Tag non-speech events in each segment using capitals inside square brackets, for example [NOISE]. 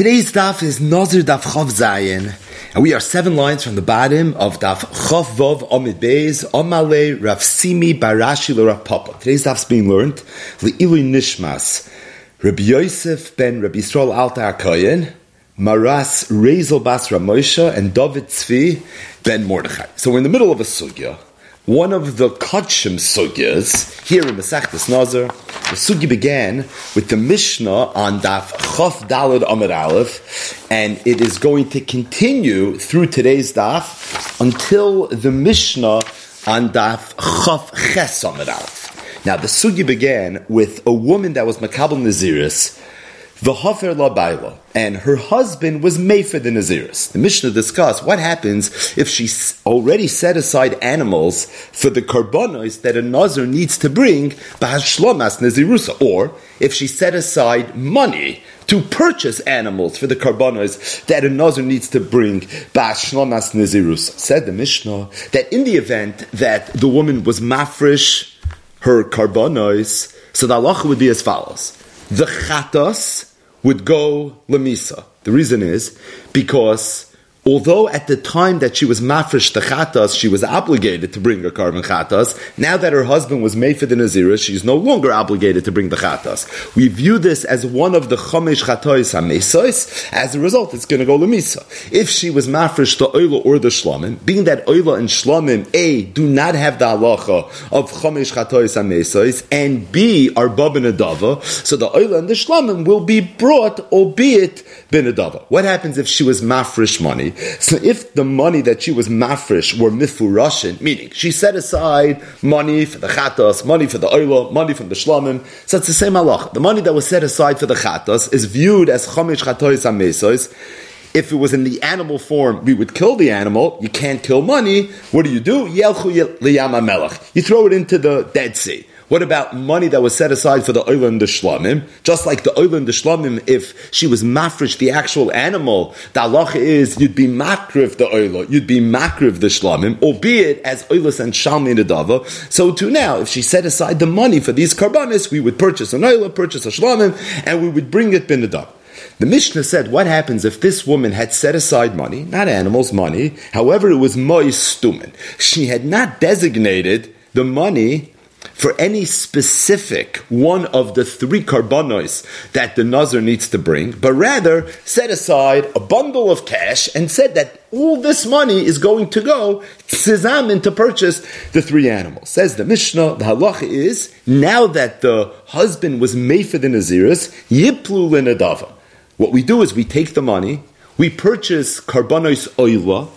Today's daf is Nazir Daf Chav Zayin, and we are seven lines from the bottom of Daf Chav Vov Omid Beis Omale Rav Simi bar Ashi Rav Papa. Today's daf is being learned Le'ilu Nishmas Rabbi Yosef ben Rabbi Yisrael Alta Koyen Maras Rezel Bas Ramosha and David Tzvi ben Mordechai. So we're in the middle of a sugya one of the Kachim sugyas here in Masechtas Nazar. The sugi began with the Mishnah on Daf Chof Dalad Amid Aleph, and it is going to continue through today's Daf until the Mishnah on Daf Chof Ches Amid Aleph. Now the sugi began with a woman that was Makabal Naziris the Hafer La Baila, and her husband was made for the Naziris. The Mishnah discussed what happens if she already set aside animals for the karbonos that a Nazir needs to bring, or if she set aside money to purchase animals for the karbonos that a Nazir needs to bring. Said the Mishnah that in the event that the woman was mafresh her karbonos, so the halacha would be as follows. The chatos would go lemisa. The reason is because although at the time that she was mafresh the chatas, she was obligated to bring her carbon chatas, now that her husband was made for the Nazira, she's no longer obligated to bring the chatas. We view this as one of the chomesh chatois hamesois. As a result, it's going to go lemisa. If she was mafresh the oila or the shlamim, being that oila and shlamim, A, do not have the halacha of chomesh chatois hamesois, and B, are bab adava, so the oila and the shlamim will be brought, albeit bin adava. What happens if she was mafresh money? So if the money that she was mafresh were mifurashin, meaning she set aside money for the chatas, money for the oila, money from the shlamim, so it's the same halach. The money that was set aside for the chatas is viewed as chomish chatois amesos. If it was in the animal form, we would kill the animal. You can't kill money. What do you do? You throw it into the Dead Sea. What about money that was set aside for the oil and the shlamim? Just like the oil and the shlamim, if she was mafresh, the actual animal, the halacha is you'd be makriv the oil, you'd be makriv the shlamim, albeit as oilas and shalmi nedava. So to now, if she set aside the money for these karbanis, we would purchase an oil, purchase a shlamim, and we would bring it bin the the Mishnah said, what happens if this woman had set aside money, not animals, money, however it was mois stumen. She had not designated the money for any specific one of the three carbonos that the Nazar needs to bring, but rather set aside a bundle of cash and said that all this money is going to go tzizamin to purchase the three animals. Says the Mishnah, the halacha is, now that the husband was made for the Naziris, yiplu l'nadava. What we do is we take the money, we purchase carbonos oila,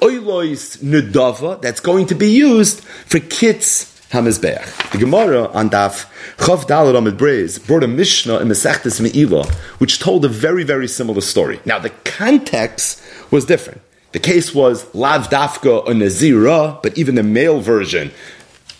oilois nadava, that's going to be used for kits Hamizbeach. The Gemara on Daf Chav Dalet Amid brought a Mishnah in Masechtes Me'ilah, which told a very, very similar story. Now, the context was different. The case was Lav Dafka a Nazira, but even the male version,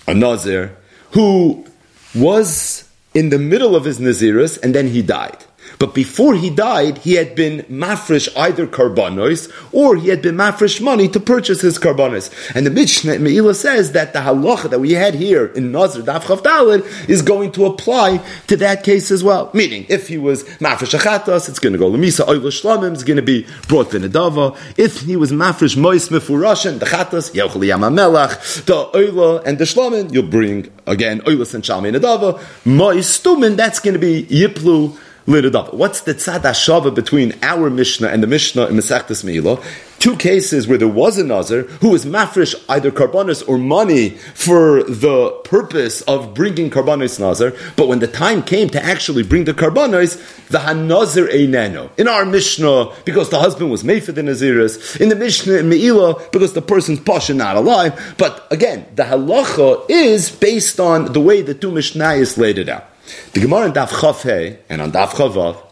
a Nazir, who was in the middle of his Naziris and then he died. But before he died, he had been mafresh either karbanos or he had been mafresh money to purchase his karbanos. And the Mishnah Meila says that the halacha that we had here in Nazir Daf Chavdalid is going to apply to that case as well. Meaning, if he was mafresh achatas, it's going to go lemisa oila shlamim, is going to be brought to nedava. If he was mafresh mois mefurashin, the chatas yochli yamamelach, the oila and the shlamim, you'll bring again oilas and shalmi nedava. Mois stumin, that's going to be yiplu What's the tzad hashava between our Mishnah and the Mishnah in Masechtas Meila? Two cases where there was a Nazir who was mafresh either karbonis or money for the purpose of bringing karbonis Nazir, but when the time came to actually bring the karbonis, the Hanazir Eineno. In our Mishnah, because the husband was made for the Naziris. In the Mishnah in Meila, because the person's pasha not alive. But again, the halacha is based on the way the two Mishnayos laid it out. The Gemara in Daf Chav and on Daf Chavav,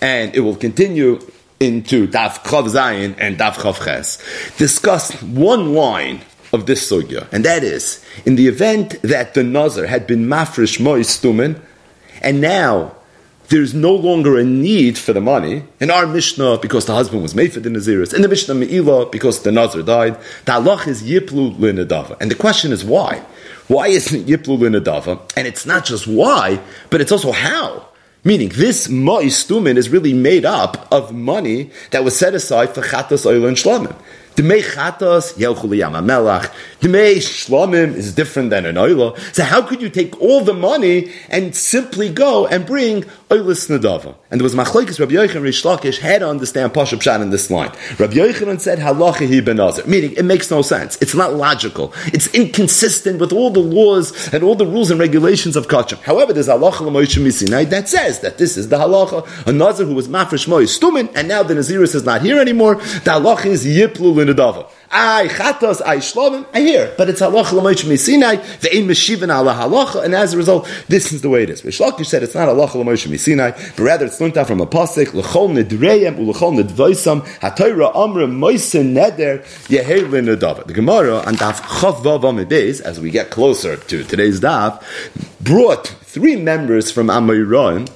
and it will continue into Daf Chav Zayin and Daf Chav Ches, discuss one line of this sugya, and that is in the event that the Nazar had been mafresh mois stumen, and now there's no longer a need for the money. In our Mishnah, because the husband was made for the Naziris. In the Mishnah Me'ilah, because the Nazar died. The halach is Yiplu Linadava. And the question is why? Why isn't it Yiplu Linadava? And it's not just why, but it's also how. Meaning, this ma'istumin is really made up of money that was set aside for chatas oil and shlamim. The mei chatas yelchu melach. The mei shlamim is different than an oila. So how could you take all the money and simply go and bring oilis nadava? And there was machlokes Rabbi Yochanan Rish Lakish had to understand Pasha in this line. Rabbi Yochanan said halacha hi benazir, meaning it makes no sense. It's not logical. It's inconsistent with all the laws and all the rules and regulations of kachim. However, there's halacha l'moishe misinai that says that this is the halacha. A nazir who was mafresh moy stumin, and now the naziris is not here anymore. The halacha is yiplu l'nadava. I chatos, I shlovim, I hear, but it's halacha l'moich misinai, ve'in meshivin ala halacha, and as a result, this is the way it is. Rish Lakish said it's not halacha l'moich misinai, but rather it's learned out from a pasuk, l'chol nedreim, u'l'chol nedvoisam, ha'toira amra moisen neder, yeher l'nedava. The Gemara on daf chav vav as we get closer to today's daf, brought three members from Amoyron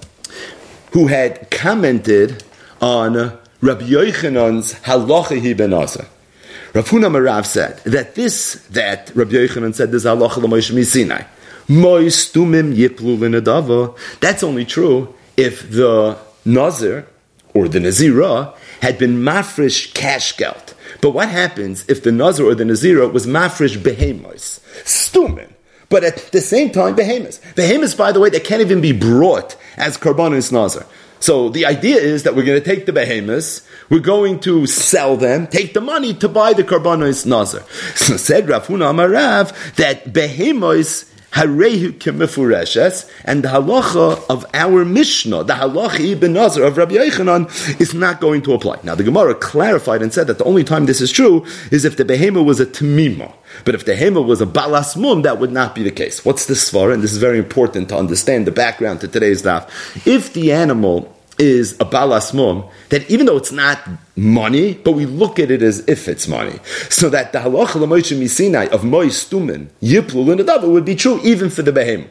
who had commented on Rabbi Yochanan's halacha hi ben Asa. Rav Huna Marav said that this, that Rabbi Yochanan said this halacha l'moish misinai. Mois tumim yiplu l'nadava. That's only true if the Nazir or the Nazira had been mafresh cash geld. But what happens if the Nazir or the Nazira was mafresh behemos? Stumim. But at the same time, behemoths. Behemoths, by the way, that can't even be brought as karbanis nazar. So the idea is that we're going to take the behemoths, we're going to sell them, take the money to buy the karbanos nazar. So said Rav Huna Amarav that behemoths Harehu kemifureshes, and the halacha of our Mishnah, the halacha ibn Nazar of Rabbi Yochanan, is not going to apply. Now the Gemara clarified and said that the only time this is true is if the behema was a tamima. But if the hema was a balasmum, that would not be the case. What's the svara? And this is very important to understand the background to today's daf. If the animal is a balasmum, that even though it's not money, but we look at it as if it's money. So that the halacha l'moishe misinai of mois stumen, yiplu l'nadav, would be true even for the behem.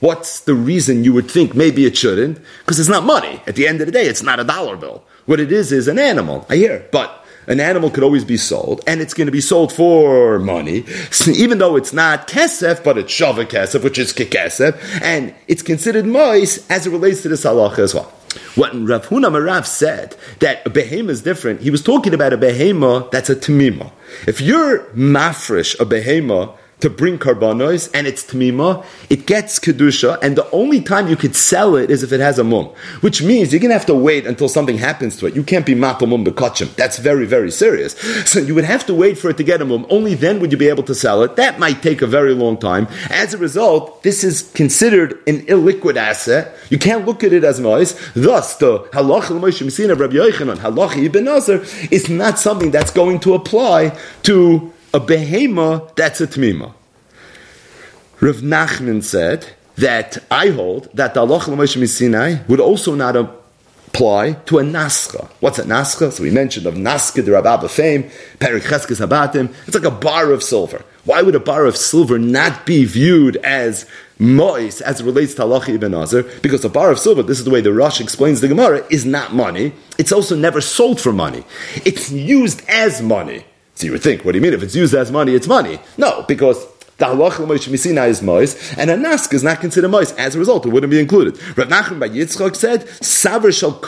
What's the reason you would think maybe it shouldn't? Because it's not money. At the end of the day, it's not a dollar bill. What it is is an animal. I hear. But an animal could always be sold, and it's going to be sold for money, [LAUGHS] even though it's not kesef, but it's shava kesef, which is kekesef, and it's considered mois as it relates to this halacha as well. What Rav Huna Marav said that a behema is different. He was talking about a behema that's a tamima. If you're mafresh a behema to bring karbanos and it's tamima, it gets kedusha, and the only time you could sell it is if it has a mum, which means you're gonna have to wait until something happens to it. You can't be matal mum bekachim. That's very very serious. So you would have to wait for it to get a mum. Only then would you be able to sell it. That might take a very long time. As a result, this is considered an illiquid asset. You can't look at it as noise. Thus, the halach of Rabbi Yochanan, halach ibn Nazar, is not something that's going to apply to a behema, that's a tmima. Rav Nachman said that I hold that the Allah Sinai would also not apply to a nascha. What's a nascha? So we mentioned of naska the Rabba fame, Perik Cheskes Habatim. It's like a bar of silver. Why would a bar of silver not be viewed as mois as it relates to halacha ibn Nazir? Because a bar of silver, this is the way the Rosh explains the Gemara, is not money. It's also never sold for money. It's used as money. So you would think, what do you mean? If it's used as money, it's money. No, because the halacha Moshe Misina is mois, and a nask is not considered mois. As a result, it wouldn't be included. Rav Nachman bar Yitzchak said saver shel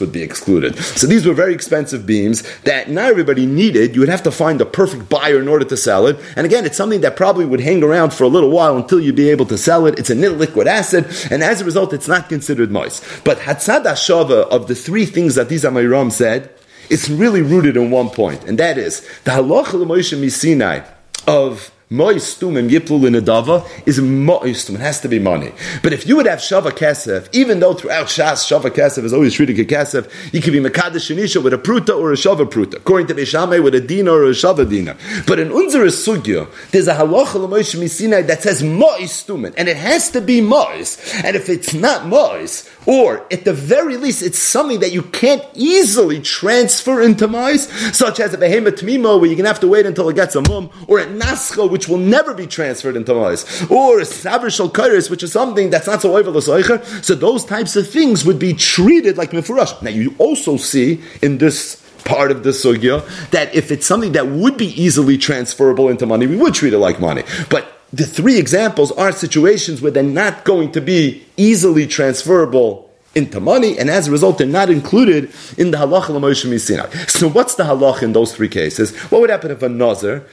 would be excluded. So these were very expensive beams that not everybody needed. You would have to find the perfect buyer in order to sell it. And again, it's something that probably would hang around for a little while until you'd be able to sell it. It's a liquid acid, and as a result, it's not considered mois. But Hatzad Shava of the three things that these Amayram said it's really rooted in one point, and that is the halacha l'moishe misinai of Moistum and Yiplu Nadava is Moistum. It has to be money. But if you would have Shava Kesef, even though throughout Shas Shava Kesef is always treated as Kesef, you could be Mekadesh Shanisha with a Pruta or a Shava Pruta. According to Beshame with a Dina or a Shava Dina. But in Unzer Sugya, there's a Halacha L'Moish Misinai that says Moistum, and it has to be Mois. And if it's not Mois, or at the very least, it's something that you can't easily transfer into mice, such as a behemoth tmimo, where you're going to have to wait until it gets a mum, or a nascha, which will never be transferred into mice, or a saber shal kairis, which is something that's not so the So those types of things would be treated like mifurash. Now you also see in this part of the sugya that if it's something that would be easily transferable into money, we would treat it like money. But the three examples are situations where they're not going to be easily transferable into money, and as a result, they're not included in the halacha l'moishim Sinai. So, what's the halacha in those three cases? What would happen if a nazar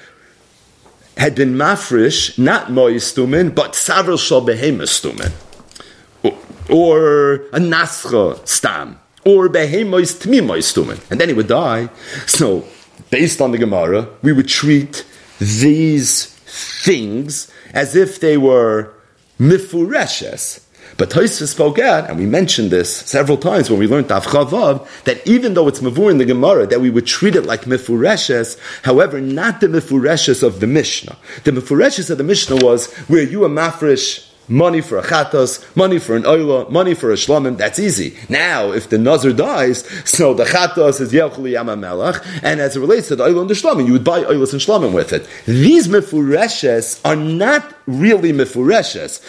had been mafrish, not moistumin, but savril shal or a nascha stam, or behemois and then he would die. So, based on the Gemara, we would treat these things as if they were mifureshes but Tosfos spoke out, and we mentioned this several times when we learned Tav Chavav, that even though it's Mavur in the Gemara, that we would treat it like Mifureshes, however, not the Mifureshes of the Mishnah. The Mifureshes of the Mishnah was where you are mafresh money for a chatos, money for an oila, money for a shlamim. That's easy. Now, if the nazar dies, so the chatos is yelchuli yamamelach, and as it relates to the oila and the shlamim, you would buy oilas and shlamim with it. These mefureshes are not really mefureshes.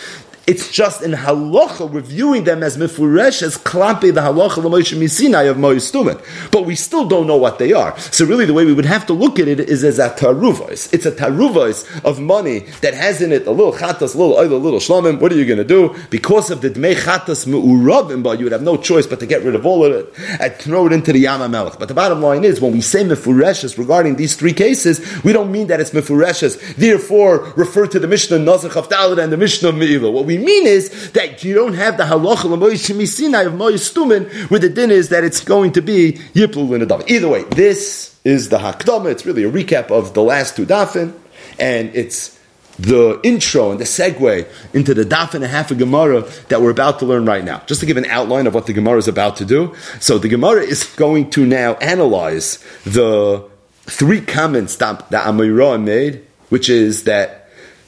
It's just in halacha reviewing them as mifuresh as klampe the halacha l'moish misinai of moistumen. But we still don't know what they are. So really, the way we would have to look at it is as a taruvos. It's a taruvos of money that has in it a little chatas, a little oil, a little shlomim. What are you going to do? Because of the dmei chatas me'urabim, but you would have no choice but to get rid of all of it and throw it into the yama melech. But the bottom line is, when we say mifureshes regarding these three cases, we don't mean that it's mifureshes. Therefore, refer to the Mishnah Nazach of and the Mishnah Me'ilah. What we mean is that you don't have the halacha l'moyis of moyis stumin, where the din is that it's going to be a daf. Either way, this is the hakdama. It's really a recap of the last two dafin, and it's the intro and the segue into the daf and a half of Gemara that we're about to learn right now. Just to give an outline of what the Gemara is about to do. So the Gemara is going to now analyze the three comments that, that Amirah made, which is that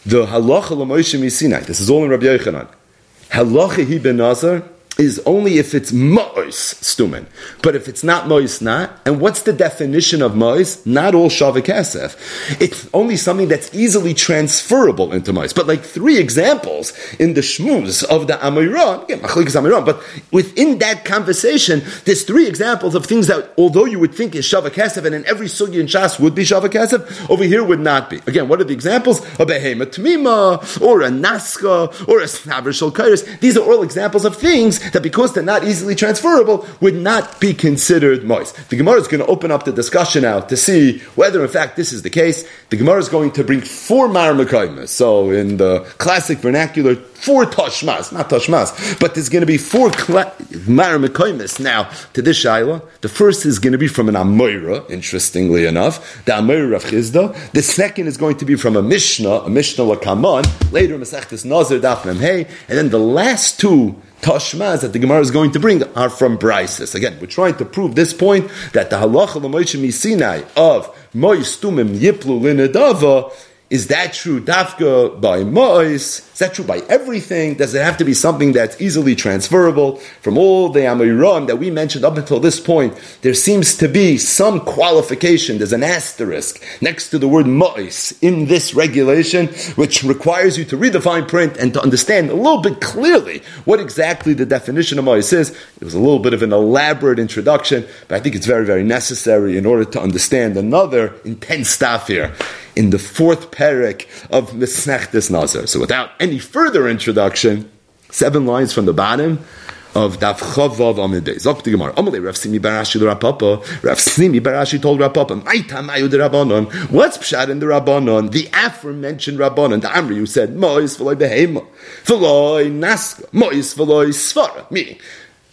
the halacha l'moishim Sinai. This is all in Rabbi Yochanan. Halacha hi ben Nazar is only if it's mois stumen. But if it's not mois, not. And what's the definition of mois? Not all shavik kesef. It's only something that's easily transferable into mois. But like three examples in the shmuz of the Amiran, again, but within that conversation, there's three examples of things that, although you would think is shavik kesef, and in every sugi and shas would be shavik kesef, over here would not be. Again, what are the examples? A behemoth tmima, or a naska, or a snaver shal These are all examples of things that because they're not easily transferable, would not be considered moist. The Gemara is going to open up the discussion now to see whether in fact this is the case. The Gemara is going to bring four marmakaimas. So in the classic vernacular, four tashmas, not tashmas, but there's going to be four cla- marmakaimas now to this shaila. The first is going to be from an Amoira, interestingly enough, the Amoira of Chizda. The second is going to be from a Mishnah, a Mishnah Lakaman, later Masechtas Nazir Daf Hey, and then the last two tashmas that the Gemara is going to bring are from Brises. Again, we're trying to prove this point that the halacha l'moishim Sinai of moistumim yiplu linadava is that true dafka by mois? Is that true by everything? Does it have to be something that's easily transferable? From all the Amiran that we mentioned up until this point, there seems to be some qualification. There's an asterisk next to the word mois in this regulation, which requires you to read the fine print and to understand a little bit clearly what exactly the definition of mois is. It was a little bit of an elaborate introduction, but I think it's very, very necessary in order to understand another intense stuff here in the fourth parak of Mesnechtes Nazar. So without any further introduction, seven lines from the bottom of Daf Chavav Amid. Up to Gemara. Amalei Rav Simi bar Ashi the Rav Papa. Rav Simi bar Ashi told Rav Papa, Maita Mayu the Rabbanon. What's pshat in the Rabbanon? The aforementioned Rabbanon, the Amri who said, Mois v'loy behema, v'loy naska, Mois v'loy svara. Meaning,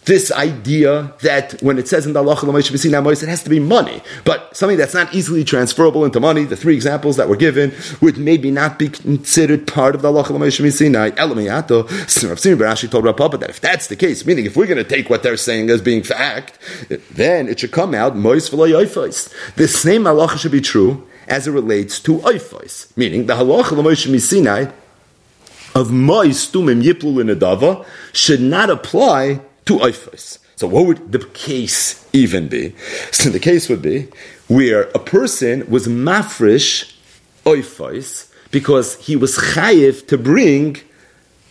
this idea that when it says in the Allah it has to be money, but something that's not easily transferable into money. The three examples that were given would maybe not be considered part of the Allah Elamiyato. Rashi told Rav that if that's the case, meaning if we're going to take what they're saying as being fact, then it should come out The same halacha should be true as it relates to oifos, meaning the halacha l'moishim of mois tumim yiplu in should not apply to oifos. So what would the case even be? [LAUGHS] So the case would be where a person was mafrish oifos because he was chayiv to bring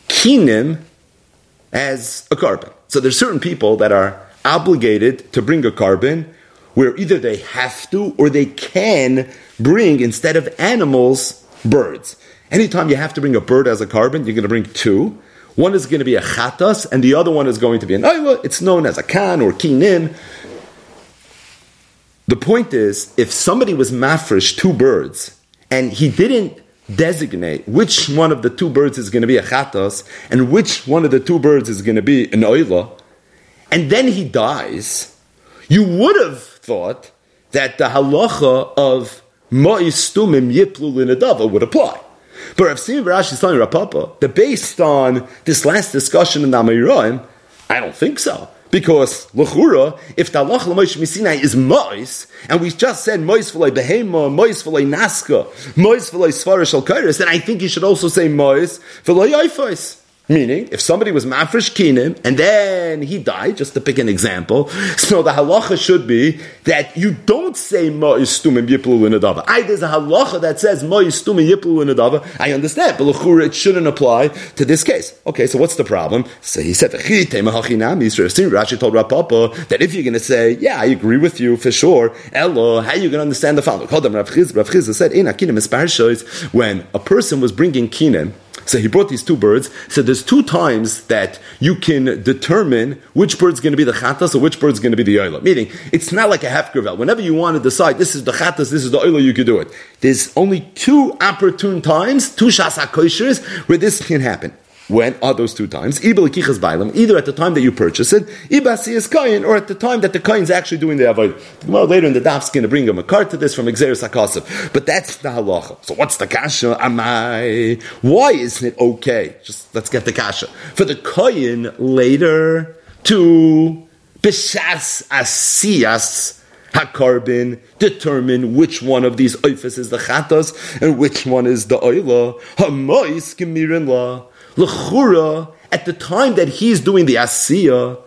kinim as a carbon. So there's certain people that are obligated to bring a carbon where either they have to or they can bring instead of animals birds. Anytime you have to bring a bird as a carbon, you're going to bring two. One is going to be a chatas, and the other one is going to be an oila. It's known as a kan or kinin. The point is, if somebody was mafresh two birds, and he didn't designate which one of the two birds is going to be a chatas, and which one of the two birds is going to be an oila, and then he dies, you would have thought that the halacha of ma'is stumim yiplu would apply. But Rav Simon Rashi is telling Rav Papa that based on this last discussion in the Amayroim, I don't think so. Because lechura, if the Allah l'moish misinai is mois, and we just said mois v'lei behema, mois v'lei naska, mois v'lei svarish al then I think you should also say mois v'lei yifos. Meaning, if somebody was mafresh kinim and then he died, just to pick an example, so the halacha should be that you don't say ma'istum and yiplu in adava. I there's a halacha that says ma'istum and yiplu in adava. I understand, but lechura it shouldn't apply to this case. Okay, so what's the problem? So he said, Rashi told Rav Papa that if you're going to say, yeah, I agree with you for sure, Elo, how are you going to understand the following? Rav Chisda said, when a person was bringing kinim, so he brought these two birds. So there's two times that you can determine which bird's going to be the chatas or which bird's going to be the oila. Meaning, it's not like a half gravel. Whenever you want to decide this is the chatas, this is the oila, you can do it. There's only two opportune times, two shasa where this can happen. When are those two times? Either at the time that you purchase it, or at the time that the kohen is actually doing the avodah. Well, later in the daf is going to bring him a card to this from Exeris Akasav. But that's the halacha. So what's the kasha? Am I? Why isn't it okay? Just let's get the kasha. For the kohen later to bishas asiyas hakarbin determine which one of these oifas is the chatas and which one is the oila. Hamois gemirin la. L'chura, at the time that he's doing the asiya,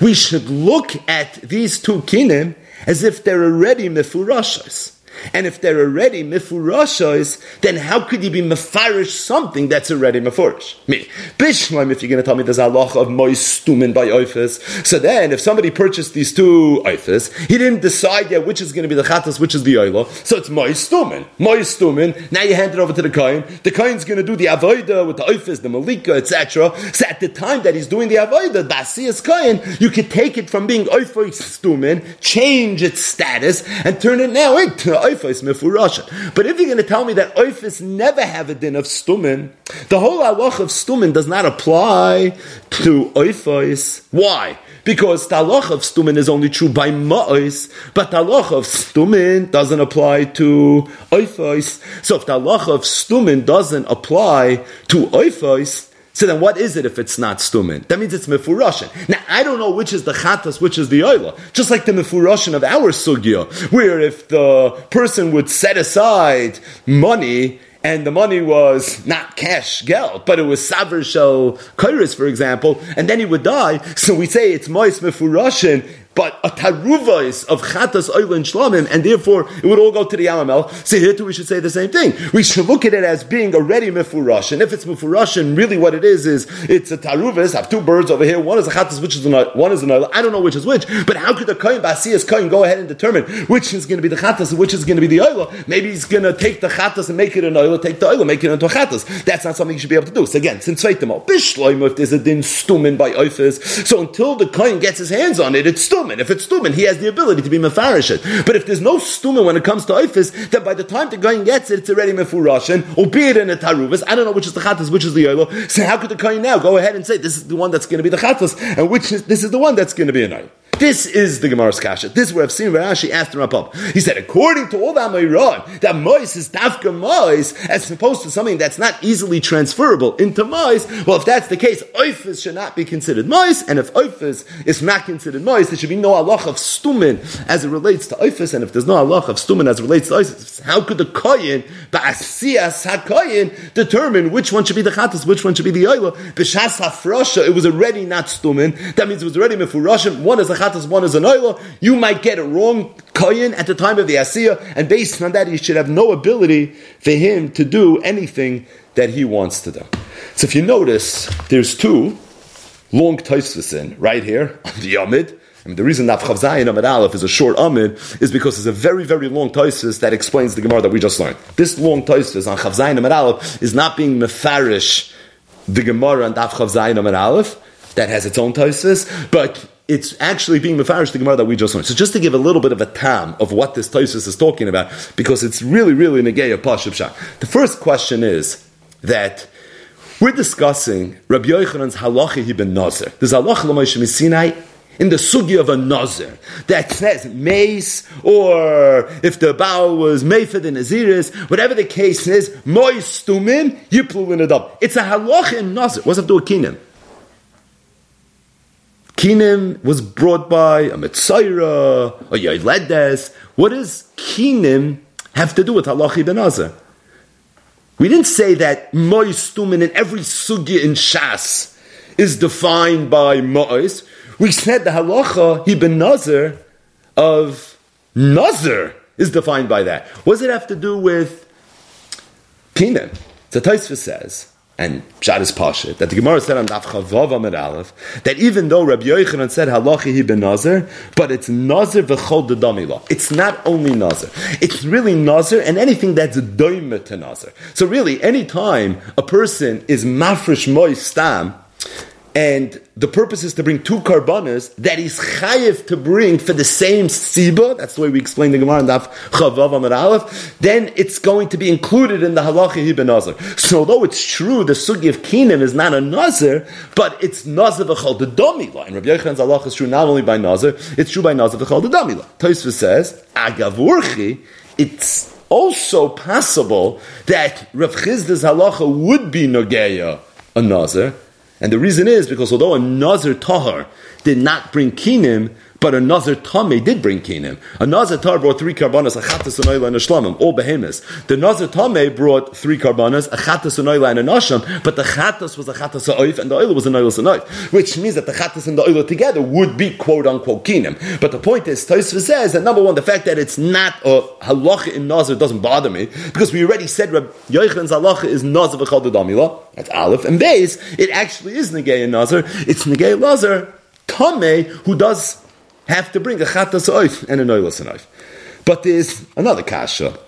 we should look at these two kinim as if they're already mefurashas. And if they're already mifurashos, then how could you be mefarish something that's already mefurish? Me. Bishmaim, if you're going to tell me there's a law of moistumin by oifis, so then if somebody purchased these two oifis, he didn't decide yet which is going to be the chatas, which is the oilo, so it's moistumin. Moistumin, now you hand it over to the kohen. The kohen's going to do the avoida with the oifis, the malika, etc. So at the time that he's doing the avoida, the asiyas kohen, you could take it from being oifistumin, change its status, and turn it now into oifis mefurasha. But if you're going to tell me that oifis never have a din of stumin, the whole halach of stumin does not apply to oifis. Why? Because the halach of stumin is only true by ma'os, but the halach of stumin doesn't apply to oifis. So if the halach of stumin doesn't apply to oifis, so then what is it if it's not stumin? That means it's mefurashin. Now, I don't know which is the chatas, which is the oila. Just like the mefurashin of our sugya, where if the person would set aside money and the money was not cash geld, but it was saver shel kairis, for example, and then he would die. So we say it's mois mefurashin but a taruvais of chatas oil and shlamim, and therefore it would all go to the yamamel. So here too we should say the same thing. We should look at it as being already mefurash, and if it's mefurash, and really what it is is it's a taruvas. I have two birds over here. One is a chatas, which is one is an oil. I don't know which is which, but how could the kohen basiyas kohen go ahead and determine which is going to be the chatas and which is going to be the oil? Maybe he's going to take the chatas and make it an oil, take the oil, make it into a chatas. That's not something you should be able to do. So again, since Sveitamo, bishloim if there's a din stumin by oifis, so until the kohen gets his hands on it, it's stumin stumin. If it's stumin, he has the ability to be mefarished. But if there's no stumin when it comes to oifis, then by the time the guy gets it, it's already mefurashin, albeit in a taruvas. I don't know which is the chatas, which is the yolo. So how could the kohen now go ahead and say this is the one that's going to be the chatas, and which is, this is the one that's going to be an oil? This is the Gemara's kasha. This is where I've seen Rashi asked him up. He said, according to all that Mayron, that mois is dafka mois, as opposed to something that's not easily transferable into mois. Well, if that's the case, oifis should not be considered mois, and if oifis is not considered mois, there should be no halach of stumin as it relates to oifis, and if there's no halach of stumin as it relates to oifis, how could the koyin, ba'asiyas ha determine which one should be the chatas, which one should be the oila? B'shas hafrosha, it was already not stumin. That means it was already mefurashim. One is a chatas, one is an oila, you might get it wrong, koyin, at the time of the asiya, and based on that, he should have no ability for him to do anything that he wants to do. So if you notice, there's two long in right here [LAUGHS] on the Yamid. And the reason Naf Chavzayin Amid Aleph is a short Amid is because it's a very, very long Taisis that explains the Gemara that we just learned. This long Taisis on Chavzayin Amid Aleph is not being mefarish the Gemara and Daf Chav Zayin Amar Aleph that has its own Tosfos, but it's actually being mafarish the Gemara that we just learned. So just to give a little bit of a tam of what this Tosfos is talking about, because it's really, really negay of Shah. The first question is that we're discussing Rabbi Yochanan's halacha ibn Nazir. There's halacha l'Moshe Sinai in the sugi of a nazir that says mace, or if the bow was mefed in aziris, whatever the case is, mois stumim yiplu in It's a halacha in nazir. What's up to a kinim? Kinim was brought by a Metzaira, a Yoledes. What does Kinim have to do with Halachi ben Azar? We didn't say that Mois Tumin in every sugya in Shas is defined by Mois. We said the Halacha ben Nazar of Nazar is defined by that. What does it have to do with Kinim? The Taisva says and Pshat is Pasha, that the Gemara said on Daf Chavav Amid Aleph, that even though Rabbi Yochanan said Halachi ben Nazir, but it's Nazir v'chol dedamila. It's not only Nazir. It's really Nazir and anything that's doime to Nazir. So really, any time a person is mafresh moy stam, and the purpose is to bring two karbanas that he's chayiv to bring for the same siba. That's the way we explain the Gemara in Daf Chavav Amar Aleph. Then it's going to be included in the halacha ibn nazar. So although it's true the sugi of kinim is not a nazar, but it's nazar v'chal the domila. And Rabbi Yochanan's halacha is true not only by nazar, it's true by nazar v'chal the domila. Tosfos says agavurchi. It's also possible that Rav Chizda's halacha would be nogeya a nazar and the reason is because although a Nazir Tahar did not bring kinim, but a Nazir did bring kinim. A Nazir Tahar brought three karbanas, a chatas, an oila, and a shlamim, all behemoths. The Nazir Tame brought three karbanas, a chatas, an and a nasham, but the chatas was a chatas oif, and the oila was an oila which means that the chatas and the oila together would be quote unquote kinim. But the point is, Tosfos says that number one, the fact that it's not a halacha in Nazir doesn't bother me, because we already said Reb Yoichan's halacha is Nazir v'chal damila, that's Aleph, and Beis, it actually is Negei in Nazir, it's Negei Lazar, Tame, who does have to bring a chatas oif and a noilas oif. But there's another kasha.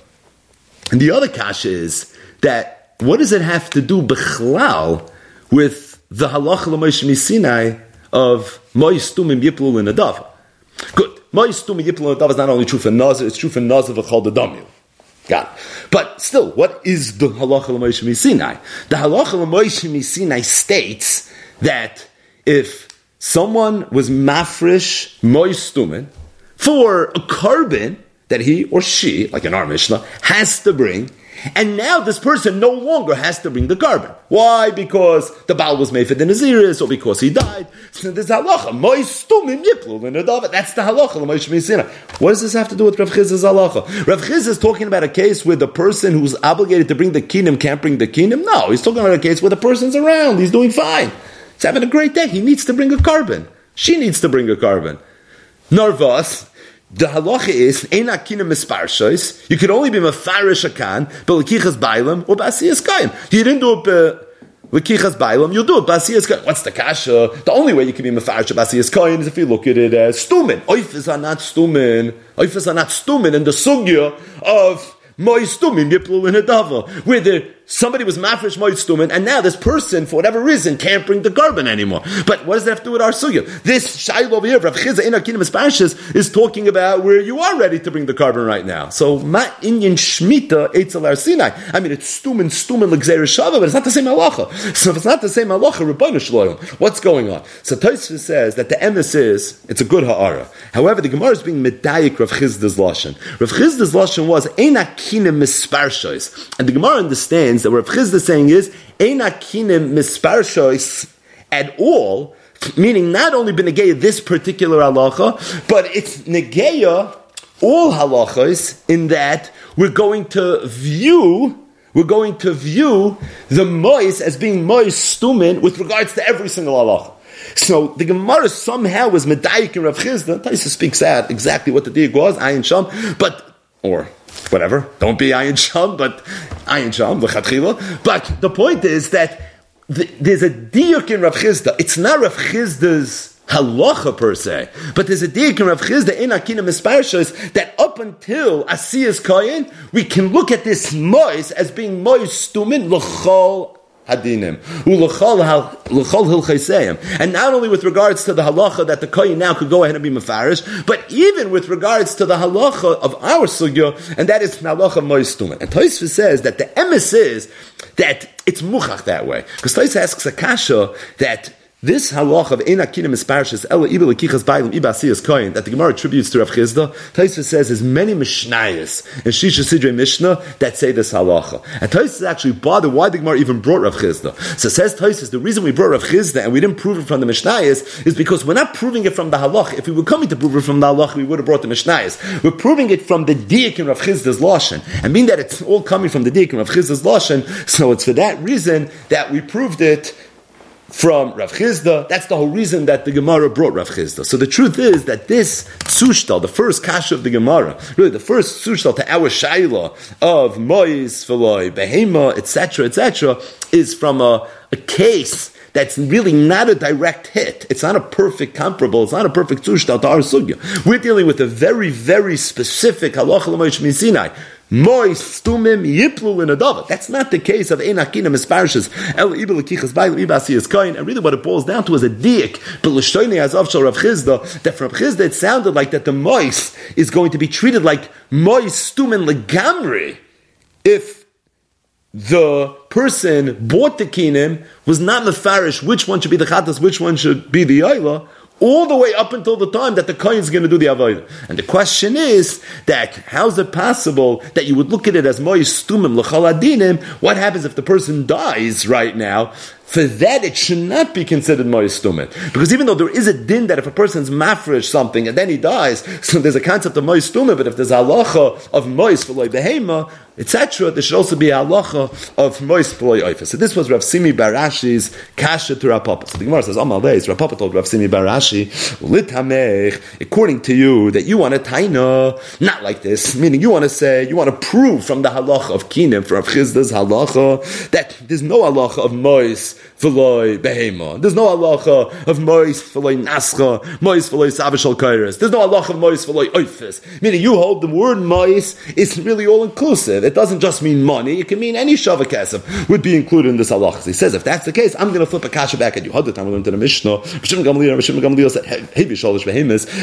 And the other kasha is that what does it have to do bechlal with the halacha l'moish Sinai of mois tumim yiplul in adava? Good. Mois tumim yiplul in adava is not only true for nazir, it's true for nazir v'chal the. Got it. But still, what is the halacha l'moish Sinai? The halacha l'moish Sinai states that if someone was mafresh moistumen for a carbon that he or she, like in our Mishnah, has to bring, and now this person no longer has to bring the carbon. Why? Because the Baal was made for the Naziris, or because he died. So there's halacha. Moistumim yiplul in That's the halacha. What does this have to do with Rav Chiz's halacha? Rav Chiz is talking about a case where the person who's obligated to bring the kingdom can't bring the kingdom. No, he's talking about a case where the person's around. He's doing fine. He's having a great day. He needs to bring a carbon. She needs to bring a carbon. Narvas, the halacha is kina misparshois. You could only be mafarish akan, but lekichas bailam or basiyas kaim. You didn't do it. Lekichas bailam, you'll do it. Basiyas kain. What's the kasha? The only way you can be mafarish basiyas kain is if you look at it as stumin. Oifes are not stumin. Oifes are not stumin in the sugya of moistumin yiplu in a dava, where the somebody was mafresh moitstumin, and now this person, for whatever reason, can't bring the carbon anymore. But what does that have to do with our sugya? This shail over here, Rav Chisda in Akinim Espashis, is talking about where you are ready to bring the carbon right now. So, ma inyan shmita etzel Sinai. I mean, it's stumin, stumin, l'gzeir shava, but it's not the same halacha. [LAUGHS] So if it's not the same halacha, Rabbanu Shloim, what's going on? So Tosfos says that the emes is, it's a good ha'ara. However, the Gemara is being medayik Rav Chizda's lashon. Rav Chizda's lashon was, ein akinim. And the Gemara understands that what Rav Chizda is saying is, Eina kinim misparshois at all, meaning not only benegeya this particular halacha, but it's negeya all halachas in that we're going to view we're going to view the mois as being mois stumin with regards to every single halacha. So the Gemara somehow was medayik in Rav Chizda. Taisa speaks out exactly what the dig was, ayin sham, but or whatever. Don't be ayin sham, but ayin sham v'chatchila. But the point is that the, there's a diuk in Rav Chizda. It's not Rav Chizda's halacha per se, but there's a diuk in Rav Chizda in Akina Misparshas that up until Asiyas Kayin, we can look at this mois as being mois stumin l'chol hadinim. And not only with regards to the halacha that the kohen now could go ahead and be mafarish, but even with regards to the halacha of our sugya, and that is halacha moistumen. And Tosfos says that the emes is that it's muchach that way. Because Tosfos asks a kasha that this halach of Ena Kinim is Ela Ibel Kichas Bailim Ibasiyas Koyin that the Gemara attributes to Rav Chisda, Taisa says there's many Mishnayos and Shisha Sidre Mishnah that say this halacha. And Taisa is actually bothered why the Gemara even brought Rav Chisda. So says Taisa, the reason we brought Rav Chisda and we didn't prove it from the Mishnayos is because we're not proving it from the halach. If we were coming to prove it from the halach, we would have brought the Mishnayos. We're proving it from the Diak in Rav Chisda's Lashon. And being that it's all coming from the Diak in Rav Chisda's Lashon, so it's for that reason that we proved it from Rav Chisda. That's the whole reason that the Gemara brought Rav Chisda. So the truth is that this tzushtal, the first kasha of the Gemara, really the first tzushtal to our shaila of mois, veloy, behema, etc., etc., is from a, a case that's really not a direct hit. It's not a perfect comparable. It's not a perfect tzushtal to our sugya. We're dealing with a very, very specific halacha l'moish. Mois stumim yiplu in a That's not the case of enakinim esparishes el ibel kichas bayil ibasi is koin. And really, what it boils down to is a diak. But l'shtoini as of Rav Chisda that from Chisda it sounded like that the mois is going to be treated like mois stumin legamri if the person bought the kinim was not mefarish which one should be the chatas, which one should be the ayla all the way up until the time that the kohen is going to do the avodah. And the question is that how is it possible that you would look at it as mois stumim l'chal What happens if the person dies right now? For that, it should not be considered mois stumim because even though there is a din that if a person's mafresh something and then he dies, so there's a concept of mois stumim. But if there's halacha of mois for behema, etc., there should also be a halacha of mois ploy oifas. So this was Rav Simi bar Ashi's kasha to Rav Papa. So the Gemara says, Amal days, Rav Papa told Rav Simi bar Ashi, Litamech, according to you, that you want a taina, not like this, meaning you want to say, you want to prove from the halacha of Kinim, from Chizda's halacha, that there's no halacha of mois v'loy behema. There's no halacha of mois v'loy nascha, mois v'loy savishal kairis. There's no halacha of mois v'loy oifas. Meaning you hold the word mois is really all inclusive. It doesn't just mean money, it can mean any Shava Kesef would be included in this halach. He says, if that's the case, I'm going to flip a kasha back at you. Had the time we learned in the Mishnah, Gamliel said,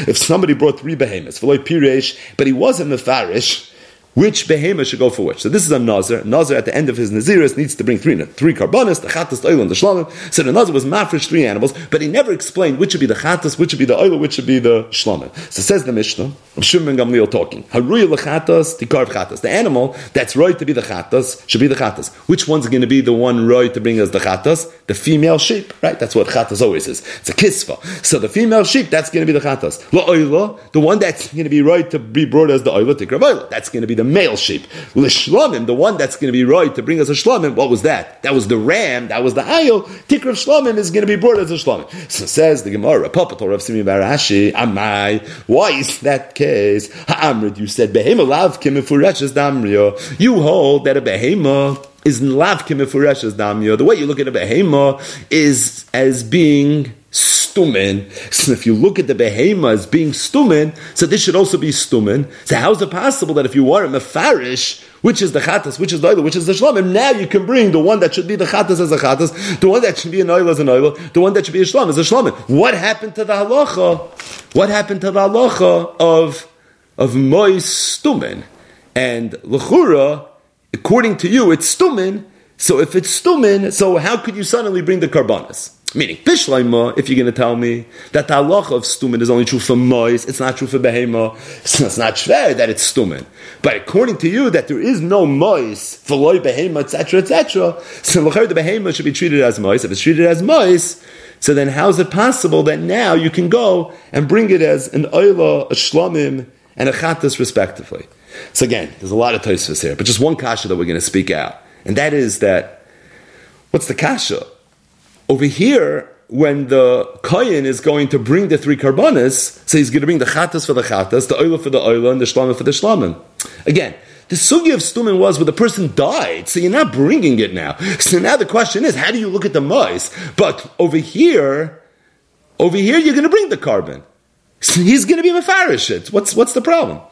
if somebody brought three behemoths, but he wasn't Mefarish, which behemoth should go for which? So this is a nazir. Nazir at the end of his naziris needs to bring three three karbanis, the chatas, the oil, and the shlamim. So the nazir was mafresh three animals, but he never explained which should be the chatas, which should be the oil, which should be the shlamim. So says the Mishnah, Shimon Gamliel talking. Haruya lechatas, tikarv chatas. The animal that's right to be the chatas should be the chatas. Which one's going to be the one right to bring us the chatas? The female sheep, right? That's what chatas always is. It's a kisva. So the female sheep, that's going to be the chatas. La the one that's going to be right to be brought as the oila. That's going to be the male sheep. L'shlamim, the one that's going to be right to bring us a shlamim, what was that? That was the ram, that was the ayil. Tikr of shlamim is going to be brought as a shlamim. So says the Gemara, Papator of Simi bar Ashi, Amai, why is that case? Ha'amrid, you said, Behema lav kimifureches damrio. You hold that a behema is lav kimifureches damrio. The way you look at a behema is as being stumen. So if you look at the behema as being stumen, so this should also be stumen. So how is it possible that if you are a mefarish, which is the chatas, which is the oil, which is the shlomim, now you can bring the one that should be the chatas as a chatas, the one that should be an oil as an oil, the one that should be a shlom as a shlomim. What happened to the halacha? What happened to the halacha of of mois stumen? And lechura, according to you, it's stumen. So if it's stumen, so how could you suddenly bring the karbanas? Meaning, Bishlaima, if you're going to tell me that the halacha of stumen is only true for mois, it's not true for behema, it's not shver that it's stumen. But according to you, that there is no mois, for loy behema, etc., etc., so the behema should be treated as mois. If it's treated as mois, so then how is it possible that now you can go and bring it as an oila, a shlamim, and a chatas respectively? So again, there's a lot of tosfos here, but just one kasha that we're going to speak out, and that is that, what's the kasha? Over here, when the kohen is going to bring the three karbanas, so he's going to bring the chatas for the chatas, the oila for the oila, and the shlama for the shlamin. Again, the sugi of stumin was where the person died, so you're not bringing it now. So now the question is, how do you look at the mice? But over here, over here, you're going to bring the carbon. So he's going to be mafarish it. What's what's the problem?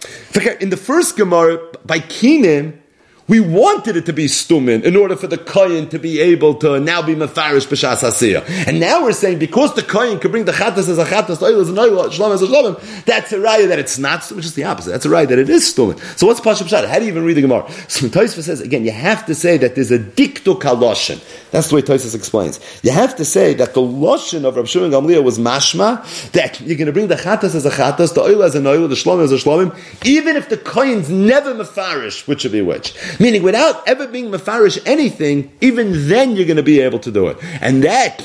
In the first gemara by Kinim, we wanted it to be stumin in order for the kohen to be able to now be mafarish b'shas hasiyah. And now we're saying because the kohen could bring the chatas as a chatas, oil as an oil, shalom as a shalom, that's a raya that it's not stumin, just the opposite. That's a raya that it is stumin. So what's pasha pshat? How do you even read the Gemara? So Tosfos says again, you have to say that there's a diktu kaloshin. That's the way Tosfos explains. You have to say that the loshin of Rav Shimon Gamliel was mashma that you're going to bring the chatas as a chatas, the oil as an oil, the shalom as a shalom, even if the kohen's never mafarish, which would be which. Meaning, without ever being mafarish anything, even then you're going to be able to do it. And that,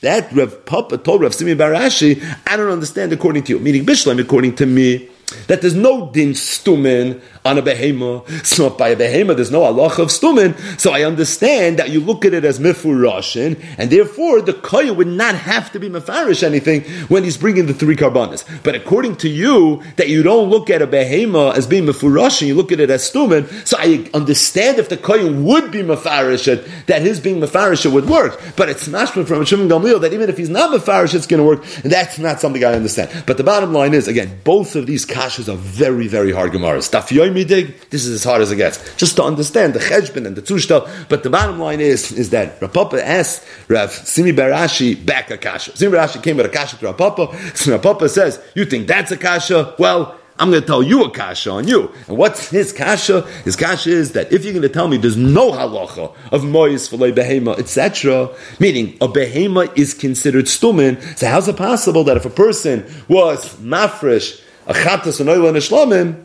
that Rav Papa told Rav Simi bar Ashi, I don't understand according to you. Meaning, Bishlam, according to me, that there's no din stumin on a behema. So by a behema, there's no Allah of stumin. So I understand that you look at it as mifurashin, and therefore the koya would not have to be mafarish anything when he's bringing the three karbanas. But according to you, that you don't look at a behema as being mifurashin, you look at it as stumin. So I understand if the koya would be mafarish it, that his being mafarish it would work. But it's mashma from Shimon Gamliel that even if he's not mafarish, it's going to work. And that's not something I understand. But the bottom line is, again, both of these kashas are very, very hard gemaras. Midig, this is as hard as it gets. Just to understand the cheshbon and the tushta. But the bottom line is, is that Rav Papa asked Rav Simi bar Ashi back a kasha. Simi bar Ashi came with a kasha to Rav Papa. So Rav Papa says, you think that's a kasha? Well, I'm going to tell you a kasha on you. And what's his kasha? His kasha is that if you're going to tell me there's no halacha of mois for behema, etc., meaning a behema is considered stumin, so how's it possible that if a person was mafresh, a chatas and oil and a shlamim,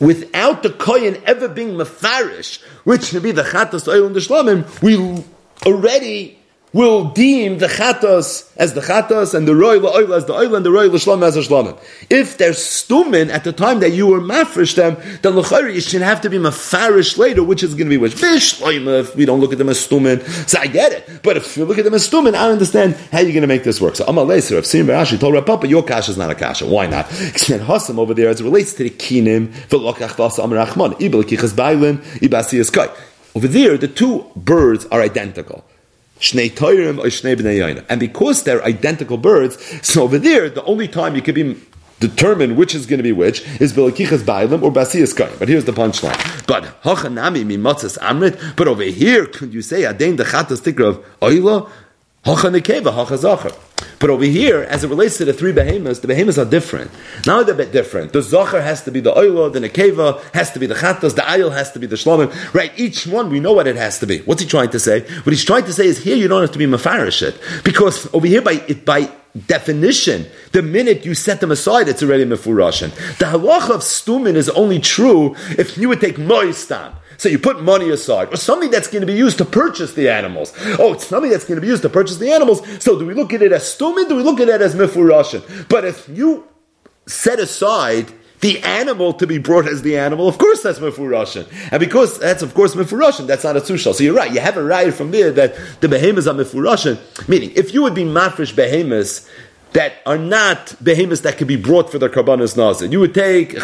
without the kohen ever being mafarish, which would be the chatas oil and the shlamim, we already will deem the chatos as the chatos and the roy oil as the oil and the roy l'shlam as a shlamim. If they're stumin at the time that you were mafresh them, then l'chayri you should have to be mafarish later, which is going to be which bishloim if we don't look at them as stumin. So I get it, but if you look at them as stumin, I understand how you're going to make this work. So Amal if Sim Rashi told Rav Papa, your kasha is not a kasha. Why not? Because Hasam over there as it relates to the kinim v'lokach v'asa kichas bailin ibasi. Over there, the two birds are identical. And because they're identical birds, so over there, the only time you can be determine which is going to be which is Bilakichas Bailim or Basiyas Kaim. But here's the punchline. But Hachanami Mimotzas Amrit, but over here, could you say Adain the Chatas Tikra of Oila? Hachanekeva, Hachazacher. But over here, as it relates to the three behemoths, the behemoths are different. Now they're a bit different. The Zachar has to be the Oila, the Nekeva has to be the Chatas, the Ayil has to be the Shlomim. Right, each one, we know what it has to be. What's he trying to say? What he's trying to say is here you don't have to be Mafarish it. Because over here, by, by definition, the minute you set them aside, it's already Mefurashin. The halacha of Stumin is only true if you would take Moistam. So you put money aside, or something that's going to be used to purchase the animals. Oh, it's something that's going to be used to purchase the animals. So do we look at it as stumin? Do we look at it as mifurashin? But if you set aside the animal to be brought as the animal, of course that's mefurashin. And because that's of course mefurashin, that's not a tushal. So you're right, you have a right from there that the behemoths are mefurashin. Meaning, if you would be mafresh behemoths that are not behemoths that can be brought for their karbanas nazir. You would take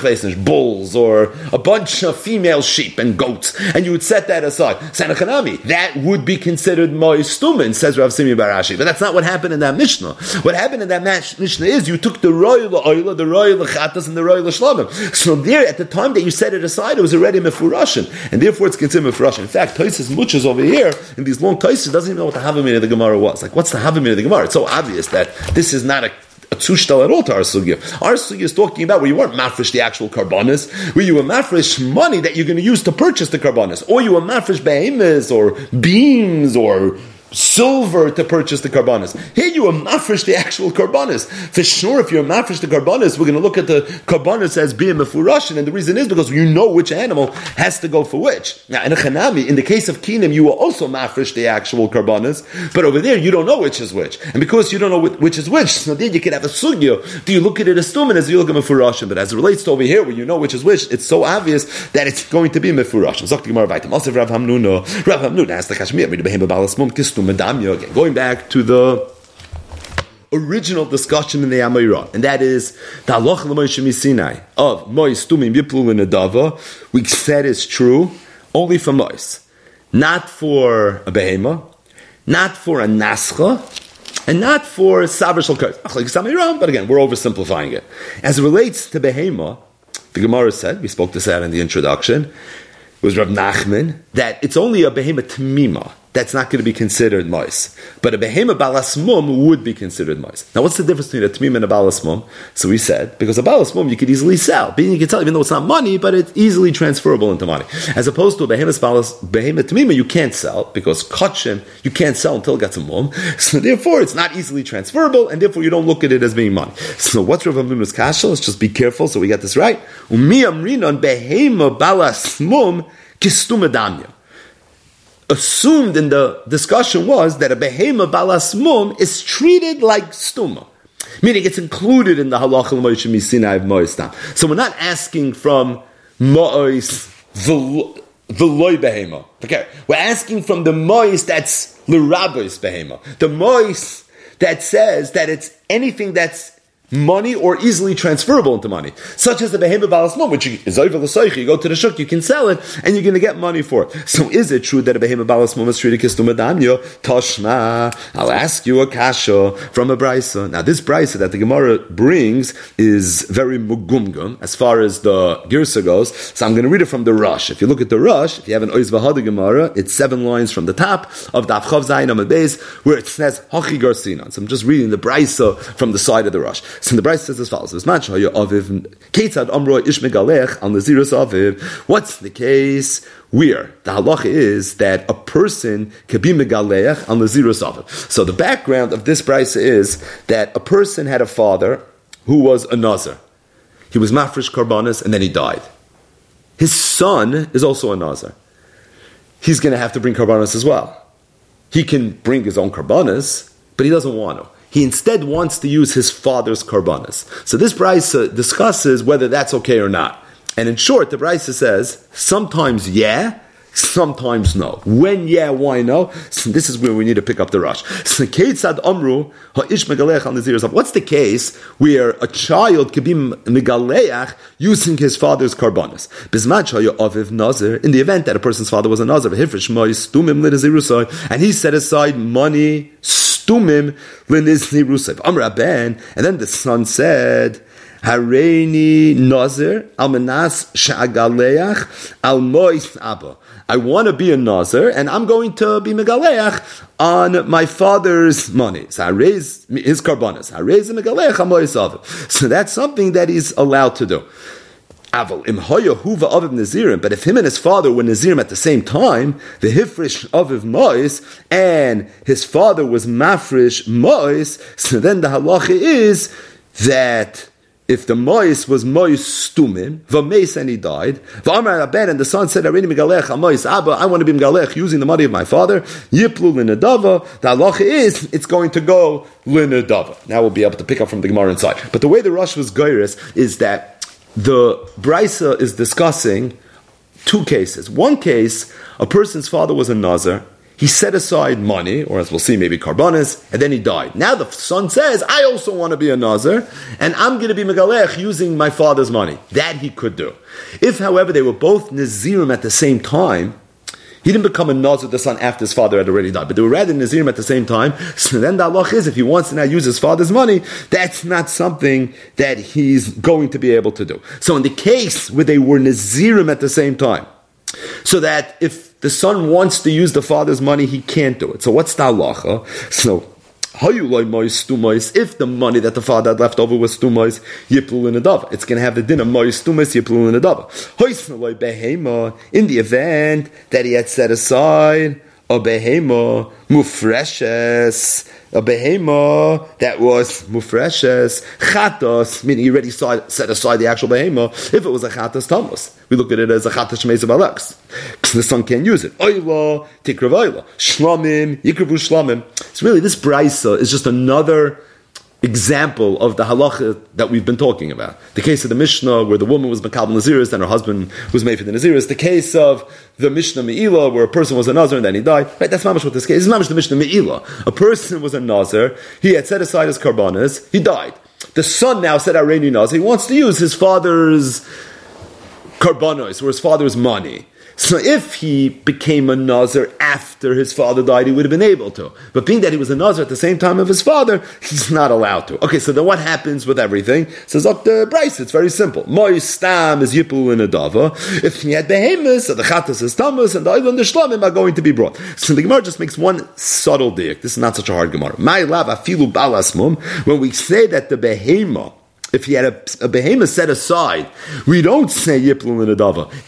bulls or a bunch of female sheep and goats, and you would set that aside. Sanachanami, that would be considered moistumin, says Rav Simi bar Ashi. But that's not what happened in that Mishnah. What happened in that Mishnah is you took the royal oila, the royal chatas, and the royal shlamim. So there, at the time that you set it aside, it was already mefurashin, and therefore it's considered mefurashin. In fact, Toises Muchas over here in these long Toises doesn't even know what the Havamir of the Gemara was. Like, what's the Havamir of the Gemara? It's so obvious that this is not not a a at all to our sugya. Our sugya is talking about where you weren't mafresh the actual carbonis, where you were mafresh money that you're going to use to purchase the carbonis, or you were mafresh behemoths or beams or silver to purchase the carbonis. Here you are mafresh the actual carbonis. For sure, if you're mafresh the carbonis, we're going to look at the carbonis as being mefurashin, and the reason is because you know which animal has to go for which. Now, in a chanami, in the case of kinim, you will also mafresh the actual carbonis, but over there you don't know which is which, and because you don't know which is which, so then you can have a sugya. Do you look at it as tumen as you look at mefurashin? But as it relates to over here, where you know which is which, it's so obvious that it's going to be mefurashin. Zok Gemara Vaitam. Also, Rav Hamnuna, Rav asked the Kashmir, Medamya again. Going back to the original discussion in the Amayra, and that is the Halach L'Moshe Sinai of Mois Tumim Yiplu in Adava. We said is true only for Mois, not for a behema, not for a nascha, and not for Sabr Shalkar. But again, we're oversimplifying it. As it relates to behema, the Gemara said, we spoke this out in the introduction, it was Rav Nachman that it's only a behemoth tamima that's not going to be considered mois. But a behema balasmum would be considered mois. Now, what's the difference between a tamim and a balas balasmum? So we said, because a balas balasmum you could easily sell. Being you can sell, even though it's not money, but it's easily transferable into money. As opposed to a behema balas, behema tamima, you can't sell, because kachim, you can't sell until it gets a mum. [LAUGHS] So therefore, it's not easily transferable, and therefore you don't look at it as being money. So what's Rav Hamnuna's kasha? Let's just be careful so we get this right. Umi amrinon behema balasmum kistum assumed in the discussion was that a behema balasmum is treated like stuma. Meaning it's included in the halacha l'moish misinai of moistam. So we're not asking from mois v'loy behema. Okay, we're asking from the mois that's l'rabos behema. The mois that says that it's anything that's money or easily transferable into money, such as the behemah balasmon, which is over the You go to the shuk, you can sell it, and you're going to get money for it. So, is it true that a behemah balasmon is treated kistumadamyo? Toshma, I'll ask you a kasha from a brisa. Now, this brisa that the Gemara brings is very mugumgum as far as the girsa goes. So, I'm going to read it from the rush. If you look at the rush, if you have an oiz vahada Gemara, it's seven lines from the top of Daf Chav Zayin the base where it says hachi garsinan. So, I'm just reading the brisa from the side of the rush. So the Bryce says as follows: aviv ketzad amro ishmegalech al nazirus aviv. What's the case where the halacha is that a person can be megalech al nazirus aviv? So the background of this Bryce is that a person had a father who was a nazir. He was mafresh karbanis and then he died. His son is also a nazir. He's going to have to bring karbanis as well. He can bring his own karbanis, but he doesn't want to. He instead wants to use his father's karbanas. So this brisa uh, discusses whether that's okay or not. And in short, the brisa says sometimes yeah, sometimes no. When yeah, why no? So [LAUGHS] this is where we need to pick up the rush. What's the case where a child could be megaleach using his father's karbanas? In the event that a person's father was a nazir, and he set aside money stumim rusev. Ben, and then the son said, Hareini nazir al menas sha'agaleach al mois abba. I want to be a nazir, and I'm going to be megaleach on my father's money. So I raise his karbanas. I raise the megaleach al mois So that's something that he's allowed to do. Aval aviv nazirim. But if him and his father were nazirim at the same time, the hifrish aviv mois, and his father was mafrish mois, so then the halacha is that if the mois was mois stumim, v'meis and he died, v'amar aben and the son said, "Arini megalech mois abba, I want to be megalech using the money of my father." Yiplu linadava. The halacha is it's going to go linadava. Now we'll be able to pick up from the gemara inside. But the way the rush was goyrus is that the Brisa is discussing two cases. One case, a person's father was a Nazar. He set aside money, or as we'll see, maybe carbonis, and then he died. Now the son says, I also want to be a Nazar, and I'm going to be Megalech using my father's money. That he could do. If, however, they were both Nazirim at the same time, he didn't become a Nazir the son after his father had already died, but they were rather Nazirim at the same time. [LAUGHS] So then the Allah is, if he wants to now use his father's money, that's not something that he's going to be able to do. So in the case where they were Nazirim at the same time, so that if the son wants to use the father's money, he can't do it. So what's the halacha? So if the money that the father had left over was stumais, yiplu in a dava. It's going to have the din of mois stumais, yiplu in a dava. In the event that he had set aside a behema mufreshes, a behema that was mufreshes, chatos, meaning he already set aside the actual behema. If it was a chatos tamus, we look at it as a chatos shmeizav alex. The son can't use it. Oila, tikrav oila, shlamim, yikravu shlamim. So really, this brisa is just another example of the halacha that we've been talking about. The case of the Mishnah where the woman was Makab Naziris and her husband was made for the Naziris. The case of the Mishnah Me'ila where a person was a Nazir and then he died. Right, that's mamish what this case is. Mamish the Mishnah Me'ila. A person was a Nazir, he had set aside his karbanas, he died. The son now said Areni Nazir, he wants to use his father's karbanos or his father's money. So if he became a Nazir after his father died, he would have been able to. But being that he was a Nazir at the same time of his father, he's not allowed to. Okay, so then what happens with everything? Says Dr. Bryce, it's very simple. Moy stam is yipul in a dava. If he had behemoths, so the chatas is Thomas, and the oil and the shlamim are going to be brought. So the Gemara just makes one subtle dick. This is not such a hard Gemara. My love afilu balasmum. When we say that the behemoth if he had a, a behemoth set aside, we don't say yiplul in.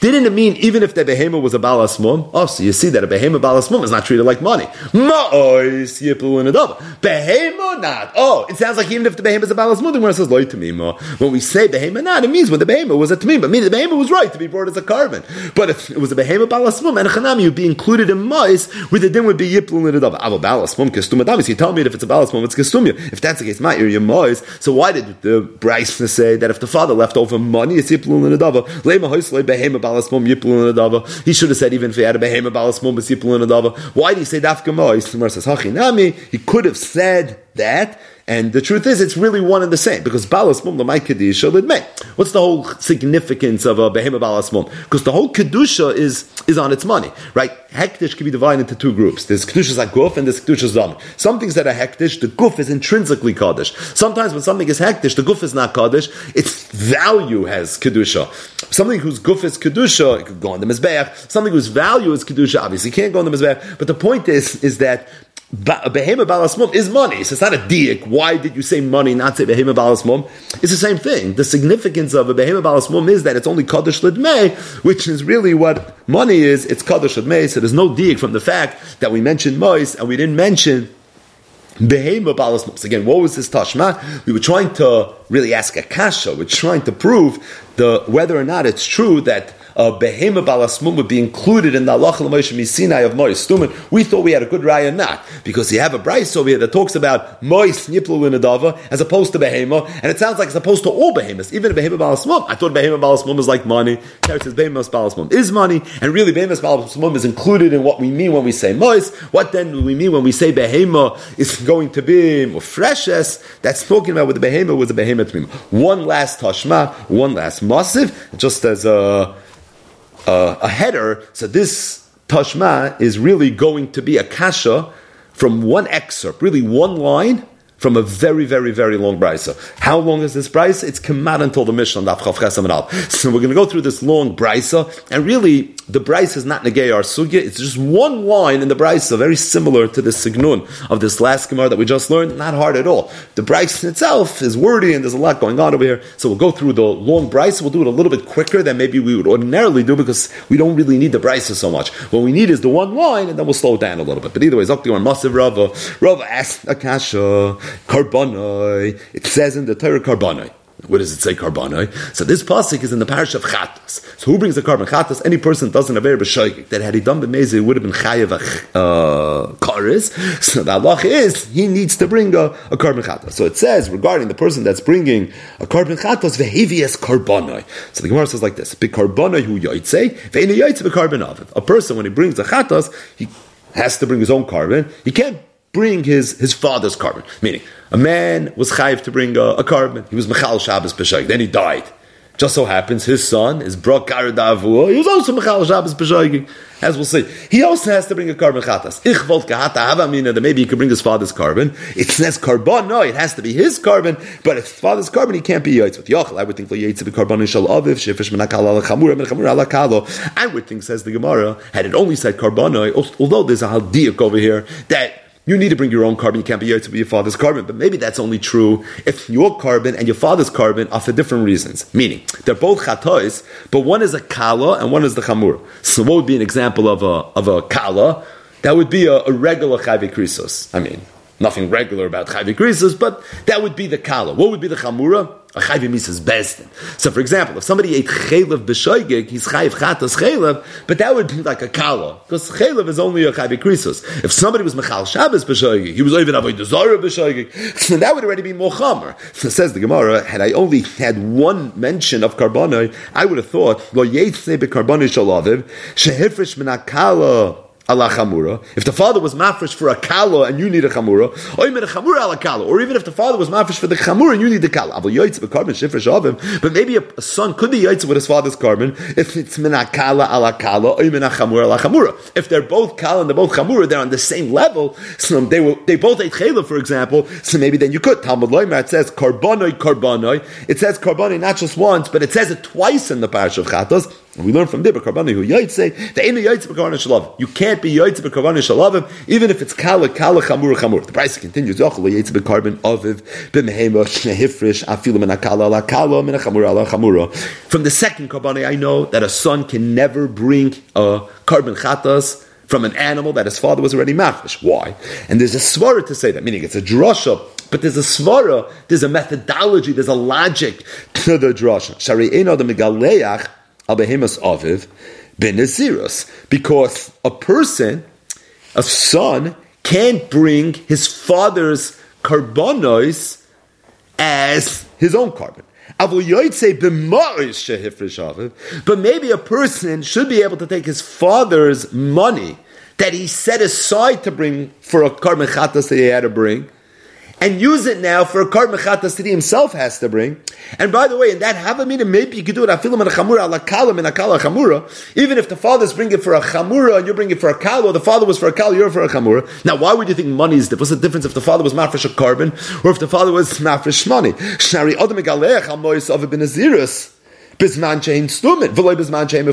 Didn't it mean even if the behemoth was a balasmum? Oh, so you see that a behemoth balasmum is not treated like money. Ma'ois yiplul in adava. Behemoth not. Oh, it sounds like even if the behemoth is a balasmum, the Gemara says loy tamima. When we say behemoth not, it means when the behemoth was a tamim, but meaning the behemoth was right to be brought as a carbon. But if it was a behemoth balasmum and a chanami would be included in mais, where the din would be yiplul in adava. Avo balasmum kestum You tell me if it's a balasmum, it's kestumya. If that's the case, ma'ir yamais. So why did the To say that if the father left over money, it's yiplul in adava. Lema behema balasmum yiplul in adava. He should have said even if he had a behema balasmum, it's yiplul in adava. Why say? He could have said that. And the truth is, it's really one and the same because balas mum lamai kedusha lidmei. What's the whole significance of a behema balas mum? Because the whole kedusha is is on its money, right? Hektish can be divided into two groups. There's kedushas guf and there's kedushas dam. Some things that are hektish, the guf is intrinsically kaddish. Sometimes when something is hektish, the guf is not kaddish. Its value has kedusha. Something whose guf is kedusha, it could go on the mizbeach. Something whose value is kedusha, obviously can't go on the mizbeach. But the point is, is that behema balasmum is money. So it's not a diak. Why did you say money, not say behema balasmum? It's the same thing. The significance of a behema balasmum is that it's only kaddish lidmei, which is really what money is. It's kaddish lidmei. So there's no diak from the fact that we mentioned mois and we didn't mention behema balasmum. So again, what was this tashma? We were trying to really ask a kasha. We're trying to prove the whether or not it's true that uh, behema balasmum would be included in the Allah Moshe Sinai of Mois Stumen. We thought we had a good raya not because you have a bryce over here that talks about Mois Niplu in Adava as opposed to behema, and it sounds like it's opposed to all behemoths, even a behema balasmum. I thought behema balasmum is like money. There it says behema balasmum is money, and really behema balasmum is included in what we mean when we say Mois. What then do we mean when we say behema is going to be more freshes? That's talking about with the behema was a behema One last tashma, one last massive, just as a uh, a header, so this Tashma is really going to be a kasha from one excerpt, really one line from a very, very, very long brisa. How long is this brisa? It's Kemat until the Mishnah, Daf Chav So we're going to go through this long brisa, and really, the brisa is not negay our sugya. It's just one line in the brisa, very similar to the signun of this last gemara that we just learned. Not hard at all. The brisa itself is wordy, and there's a lot going on over here. So we'll go through the long brisa. We'll do it a little bit quicker than maybe we would ordinarily do because we don't really need the brisa so much. What we need is the one line, and then we'll slow down a little bit. But either way, Zakti or Masiv Rava. Rava asked Akasha. Karbonoi. It says in the Torah Karbonoi. What does it say karbonoi? So this pasuk is in the parish of Chatas. So who brings the carbon Chatas? Any person doesn't have a b'shoigik. That had he done b'mezeh, it would have been chayev uh, karis. So the Allah is he needs to bring a, a carbon Chatas. So it says regarding the person that's bringing a carbon Chatas vehevias karbonoi. So the Gemara says like this: B'karbonoi hu yoytze ve'ena yoytze b'karbon aviv. A person when he brings a Chatas, he has to bring his own carbon. He can't bring his, his father's carbon. Meaning, a man was chayiv to bring a, a carbon. He was Mechal Shabbos B'shayik. Then he died. Just so happens his son is Brok Karadavua. He was also Mechal Shabbos B'shayik. As we'll see. He also has to bring a carbon chatas. Ich volt kahata havamina that maybe he could bring his father's carbon. It says carbon. No, it has to be his carbon. But if his father's carbon, he can't be yaitz with yochel. I would think yaitz be carbon shal aviv shefish menakal ala chamura men chamura ala kalo. I would think says the Gemara had it only said carbon. Although there's a haldiak over here that you need to bring your own carbon. You can't be here to be your father's carbon. But maybe that's only true if your carbon and your father's carbon are for different reasons. Meaning, they're both chatois, but one is a kala and one is the chamur. So what would be an example of a, of a kala? That would be a, a regular chayve krisos. I mean, nothing regular about chayve krisos, but that would be the kala. What would be the chamura? Chayv misas bestin. So, for example, if somebody ate chaylev b'shoigig, he's chayv chatas chaylev, but that would be like a kala because chaylev is only a chayv krisus. If somebody was mechal Shabbos b'shoigig, he was even avoid zara b'shoigig, [LAUGHS] so that would already be mochamer. So says the Gemara, had I only had one mention of carbonoi, I would have thought lo yetzne be'karbonoi shalaviv shehifresh minakala ala chamura. If the father was mafresh for a kala and you need a chamura, or even a chamura ala kala, or even if the father was mafresh for the chamura and you need the kala, but maybe a, son could be yaitz with his father's carbon if it's min kala ala kala or min chamura ala chamura. If they're both kala and they're both chamura, they're on the same level. So they will, they both ate chayla, for example. So maybe then you could. Talmud Loimer it says karbonoi karbonoi. It says karbonoi not just once, but it says it twice in the parish of chatos. We learn from there, Karbani who yaitse, the ain't yaitse b'karban shalav. You can't be yaitse b'karban shalavim, even if it's kala kala chamur chamur. The price continues. Yochel yaitse b'karban aviv b'mehema shnehifrish afilu min akala ala kala min chamur ala chamura. From the second Karbani, I know that a son can never bring a carbon chatas from an animal that his father was already mafresh. Why? And there's a svara to say that, meaning it's a drasha, but there's a svara, there's a methodology, there's a logic to the drasha. Shari eno the megaleach al behemus aviv ben because a person, a son, can't bring his father's carbonos as his own carbon. But maybe a person should be able to take his father's money that he set aside to bring for a carbon that he had to bring, and use it now for a carbon chatas that he himself has to bring. And by the way, in that havamina, maybe you could do it afilim and a chamura ala kalam and a kala chamura. Even if the father's bringing it for a chamura and you're bringing it for a kala, the father was for a kala, you're for a chamura. Now, why would you think money is different? What's the difference if the father was mafresh a carbon or if the father was mafresh money? Chain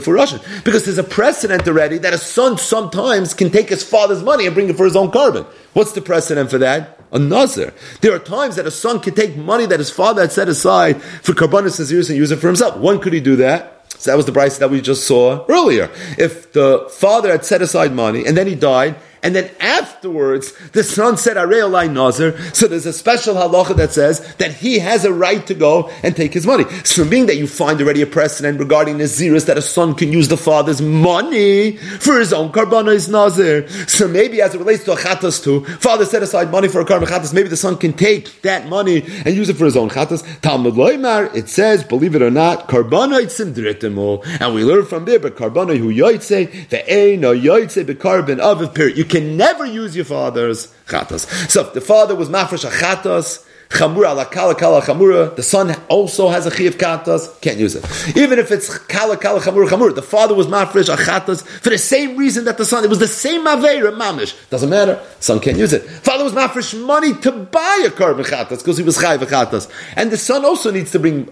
Because there's a precedent already that a son sometimes can take his father's money and bring it for his own carbon. What's the precedent for that? A nazir. There are times that a son can take money that his father had set aside for karbanis and use it for himself. When could he do that? So that was the price that we just saw earlier. If the father had set aside money and then he died, and then afterwards the son said Areolai Nazir, so there's a special halacha that says that he has a right to go and take his money. So being that you find already a precedent regarding Naziris that a son can use the father's money for his own karbanos Nazir. So maybe as it relates to a chatas too, father set aside money for a karban chatas, maybe the son can take that money and use it for his own chatas. Talmud Loimar, it says, believe it or not, karbanoi tzimdritimo. And we learn from there, but karbanoi who yoitse, the no yoitse, be carbon of a period. Can never use your father's chatas. So if the father was mafresh a chatas, chamura ala kala kala chamura, the son also has a chiv katas, can't use it. Even if it's kala kala chamura chamura, the father was mafresh a chatas for the same reason that the son, it was the same aveira mamish. Doesn't matter, son can't use it. Father was mafresh money to buy a carbon chatas because he was chatas. And the son also needs to bring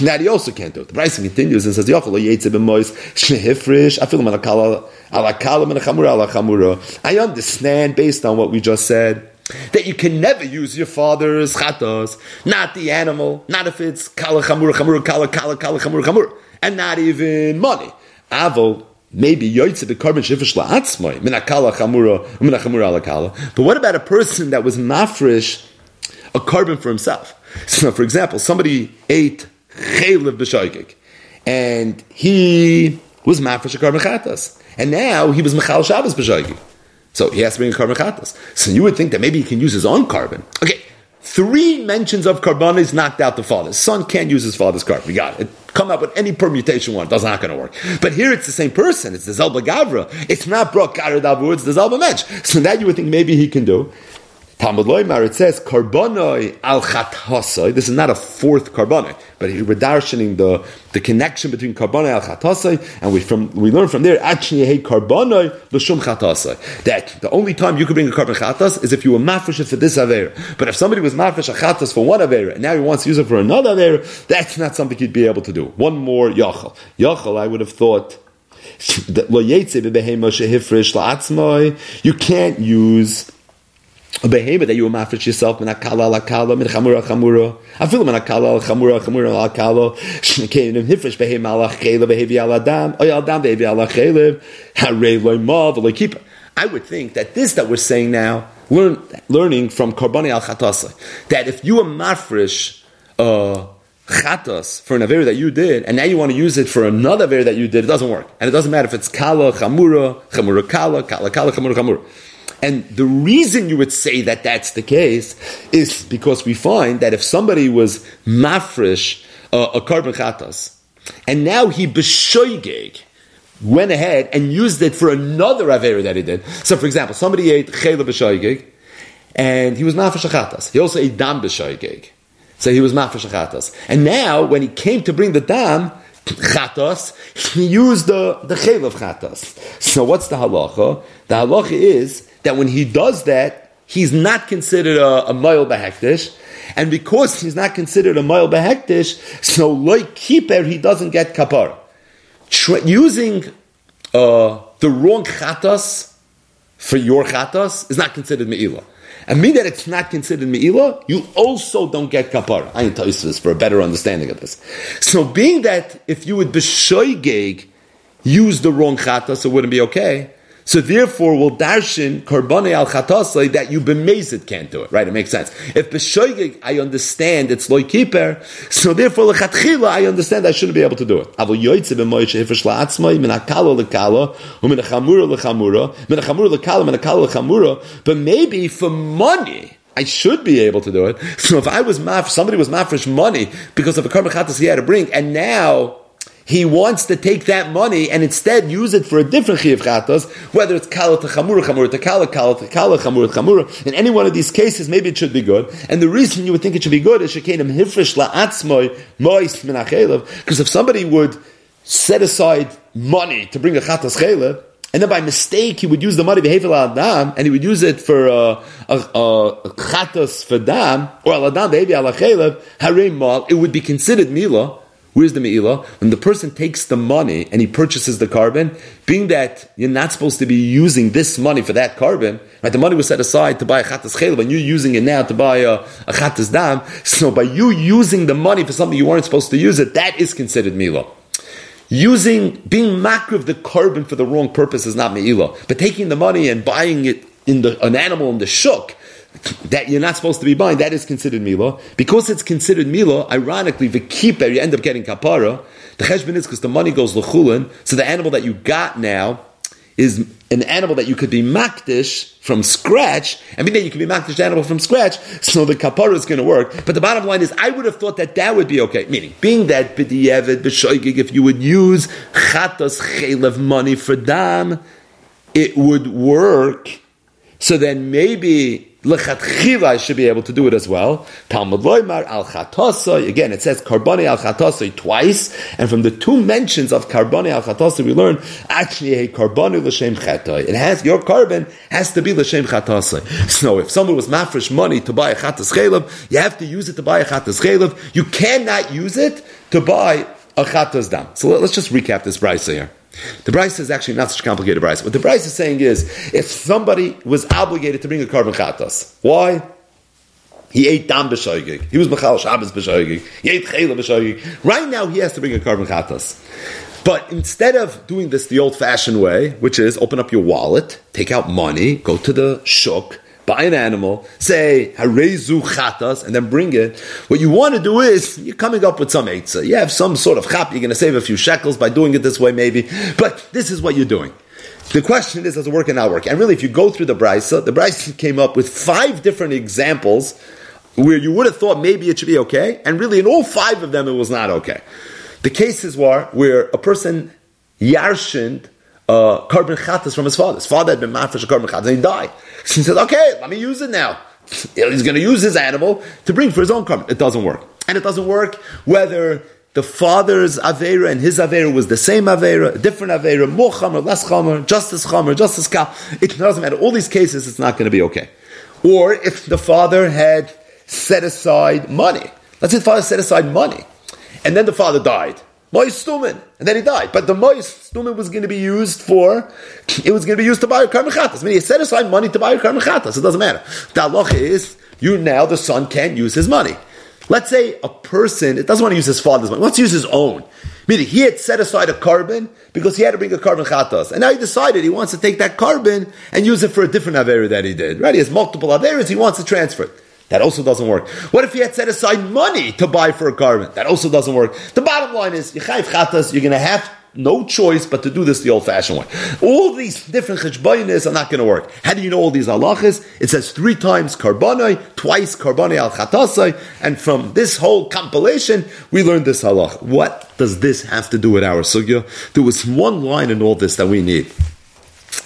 that he also can't do it. The Bryson continues and says, Yochel yetze b'mois shnehifrish menachamura alachamura. I understand based on what we just said that you can never use your father's chatos, not the animal, not if it's kala chamura chamura kala kala kala chamura chamura, and not even money. Avo maybe yoytze b'karben shifish la'atzmai minakala chamura minachamura alakala. But what about a person that was mafresh a carbon for himself? So, for example, somebody ate chaylev b'shoigig. And he was mafresh a karmechatas. And now he was mechal Shabbos b'shoigig. So he has to bring a karmechatas. So you would think that maybe he can use his own carbon. Okay, three mentions of is knocked out the father's. Son can't use his father's carbon. We got it. Come up with any permutation one. It's not going to work. But here it's the same person. It's the Zalba Gavra. It's not Brok Garadavu, it's the Zalba Mensch. So that you would think maybe he can do. Talmud Loimar, it says, Karbonoi al Chathasai. This is not a fourth Karbonoi, but we're darshaning the, the connection between Karbonoi al Chathasai, and we, from, we learn from there, actually, hey, Karbonoi l'shum Chathasai. That the only time you could bring a carbon Chatas is if you were mafresh for this Avera. But if somebody was mafresh a Chatas for one Avera, and now he wants to use it for another Avera, that's not something you'd be able to do. One more Yachal. Yachal, I would have thought, [LAUGHS] you can't use a behemoth that you mafresh yourself min akala la kala min chamura chamura. Afilu min akala chamura chamura la kala. Kein im hifresh behem ala chaylev behevi ala dam. Oy al dam behevi ala chaylev. Harei loy mav loy keep. I would think that this that we're saying now, learn, learning from Karbani al Chatasa, that if you are mafresh uh, chatas for an aver that you did, and now you want to use it for another aver that you did, it doesn't work. And it doesn't matter if it's kala, chamura, chamura kala, kala kala, chamura chamura. And the reason you would say that that's the case is because we find that if somebody was mafresh uh, a carbon chatas, and now he beshoigeg went ahead and used it for another Avera that he did. So, for example, somebody ate Chela B'Shoigig, and he was Mafash Achatas. He also ate Dam B'Shoigig. So he was Mafash Achatas. And now, when he came to bring the Dam, Chatas, he used the, the of Chatas. So what's the halacha? The halacha is that when he does that, he's not considered a, a mile behektish, and because he's not considered a mile behektish, so like keeper, he doesn't get kapar. Tra- using uh, the wrong chatas for your chatas is not considered me'ilah. And mean that it's not considered me'ilah, you also don't get kapar. I you this for a better understanding of this. So being that if you would b'shoigeg use the wrong chatas, it wouldn't be okay. So therefore, will darshin karbane al chatasai that you bemazed can't do it, right? It makes sense. If b'shoigig, I understand it's loy keeper, so therefore lechatchila, I understand I shouldn't be able to do it. Avol yoytze b'moyshe hifish la'atzmai min akala lekala, u min achamura lechamura, min achamura lekala, min akala lechamura, but maybe for money, I should be able to do it. So if I was maf, somebody was mafresh money because of a karma he had to bring, and now he wants to take that money and instead use it for a different chiyuv chatos, whether it's kala to chamura, chamura to kala, kala to kala, chamura to chamura. In any one of these cases, maybe it should be good. And the reason you would think it should be good is shekenim hifresh la'atzmoy moist minachelev, because if somebody would set aside money to bring a chatos chelev, and then by mistake he would use the money behavior adam, and he would use it for uh, a, chatos for dam or al adam behavior al harem mal, it would be considered milah Where's the Me'ilah? When the person takes the money and he purchases the carbon, being that you're not supposed to be using this money for that carbon, right? The money was set aside to buy a Chatas Chel, and you're using it now to buy a, a Dam. [LAUGHS] So by you using the money for something you weren't supposed to use it, that is considered Milah. Using, being makriv the carbon for the wrong purpose is not Me'ilah. But taking the money and buying it in the, an animal in the shuk, that you're not supposed to be buying, that is considered mila. Because it's considered mila, ironically, the keeper, you end up getting kapara. The cheshbon is because the money goes lechulin, so the animal that you got now is an animal that you could be makdish from scratch, and mean that you could be makdish animal from scratch, so the kapara is going to work. But the bottom line is, I would have thought that that would be okay. Meaning, being that b'diyevet b'shoigig, if you would use chatas chelev money for dam, it would work. So then maybe lechatchila I should be able to do it as well. Talmud loymar al. Again, it says Karboni al twice, and from the two mentions of Karboni al we learn actually a karbani l'shem chatoi. It has your carbon has to be l'shem chatosai. So if someone was mafresh money to buy a chatas chelav, you have to use it to buy a chatas chelav. You cannot use it to buy a chatas dam. So let's just recap this price here. The Bryce is actually not such a complicated Bryce. What the Bryce is saying is, if somebody was obligated to bring a korban chatas, why? He ate dam b'shoigig. He was mechal Shabbos b'shoigig. He ate chayla b'shoigig. Right now, he has to bring a korban chatas. But instead of doing this the old-fashioned way, which is open up your wallet, take out money, go to the shuk, buy an animal, say harezu chatas, and then bring it. What you want to do is you're coming up with some eitzah. You have some sort of chap. You're going to save a few shekels by doing it this way, maybe. But this is what you're doing. The question is, does it work and not work? And really, if you go through the brisa, the brisa came up with five different examples where you would have thought maybe it should be okay, and really in all five of them it was not okay. The cases were where a person yarshined uh, korban chatas from his father. His father had been mafresh a korban chatas and he died. So he said, okay, let me use it now. [LAUGHS] He's going to use his animal to bring for his own korban. It doesn't work. And it doesn't work whether the father's Avera and his Avera was the same Avera, different Avera, more Chamer, less Chamer, just as as Kal. It doesn't matter. All these cases, it's not going to be okay. Or if the father had set aside money. Let's say the father set aside money. And then the father died. Mois Stumin. And then he died. But the Mois Stumin was going to be used for, it was going to be used to buy a Karmachatas. I mean, he set aside money to buy a Karmachatas. It doesn't matter. The halacha is, you now, the son can't use his money. Let's say a person, it doesn't want to use his father's money, wants to use his own. Meaning, he had set aside a carbon because he had to bring a korban chatas. And now he decided he wants to take that carbon and use it for a different Avera that he did. Right? He has multiple Averas, he wants to transfer it. That also doesn't work. What if he had set aside money to buy for a garment? That also doesn't work. The bottom line is, you're going to have no choice but to do this the old-fashioned way. All these different cheshbonis are not going to work. How do you know all these halachas? It says three times karbonai, twice karbonai al chatasai, and from this whole compilation, we learned this halach. What does this have to do with our sugya? There was one line in all this that we need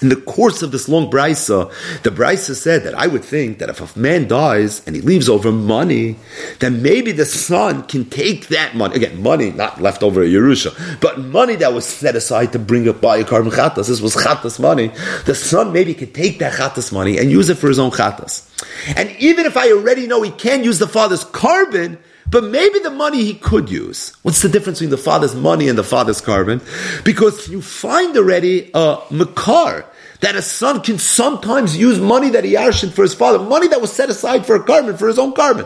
in the course of this long brisa, the brisa said that I would think that if a man dies and he leaves over money, then maybe the son can take that money again, money not left over Yerusha, but money that was set aside to bring up by a carbon chatas. This was chatas money. The son maybe could take that chatas money and use it for his own chatas. And even if I already know he can't use the father's carbon, but maybe the money he could use. What's the difference between the father's money and the father's carbon? Because you find already a makar that a son can sometimes use money that he arshed for his father, money that was set aside for a carbon, for his own carbon.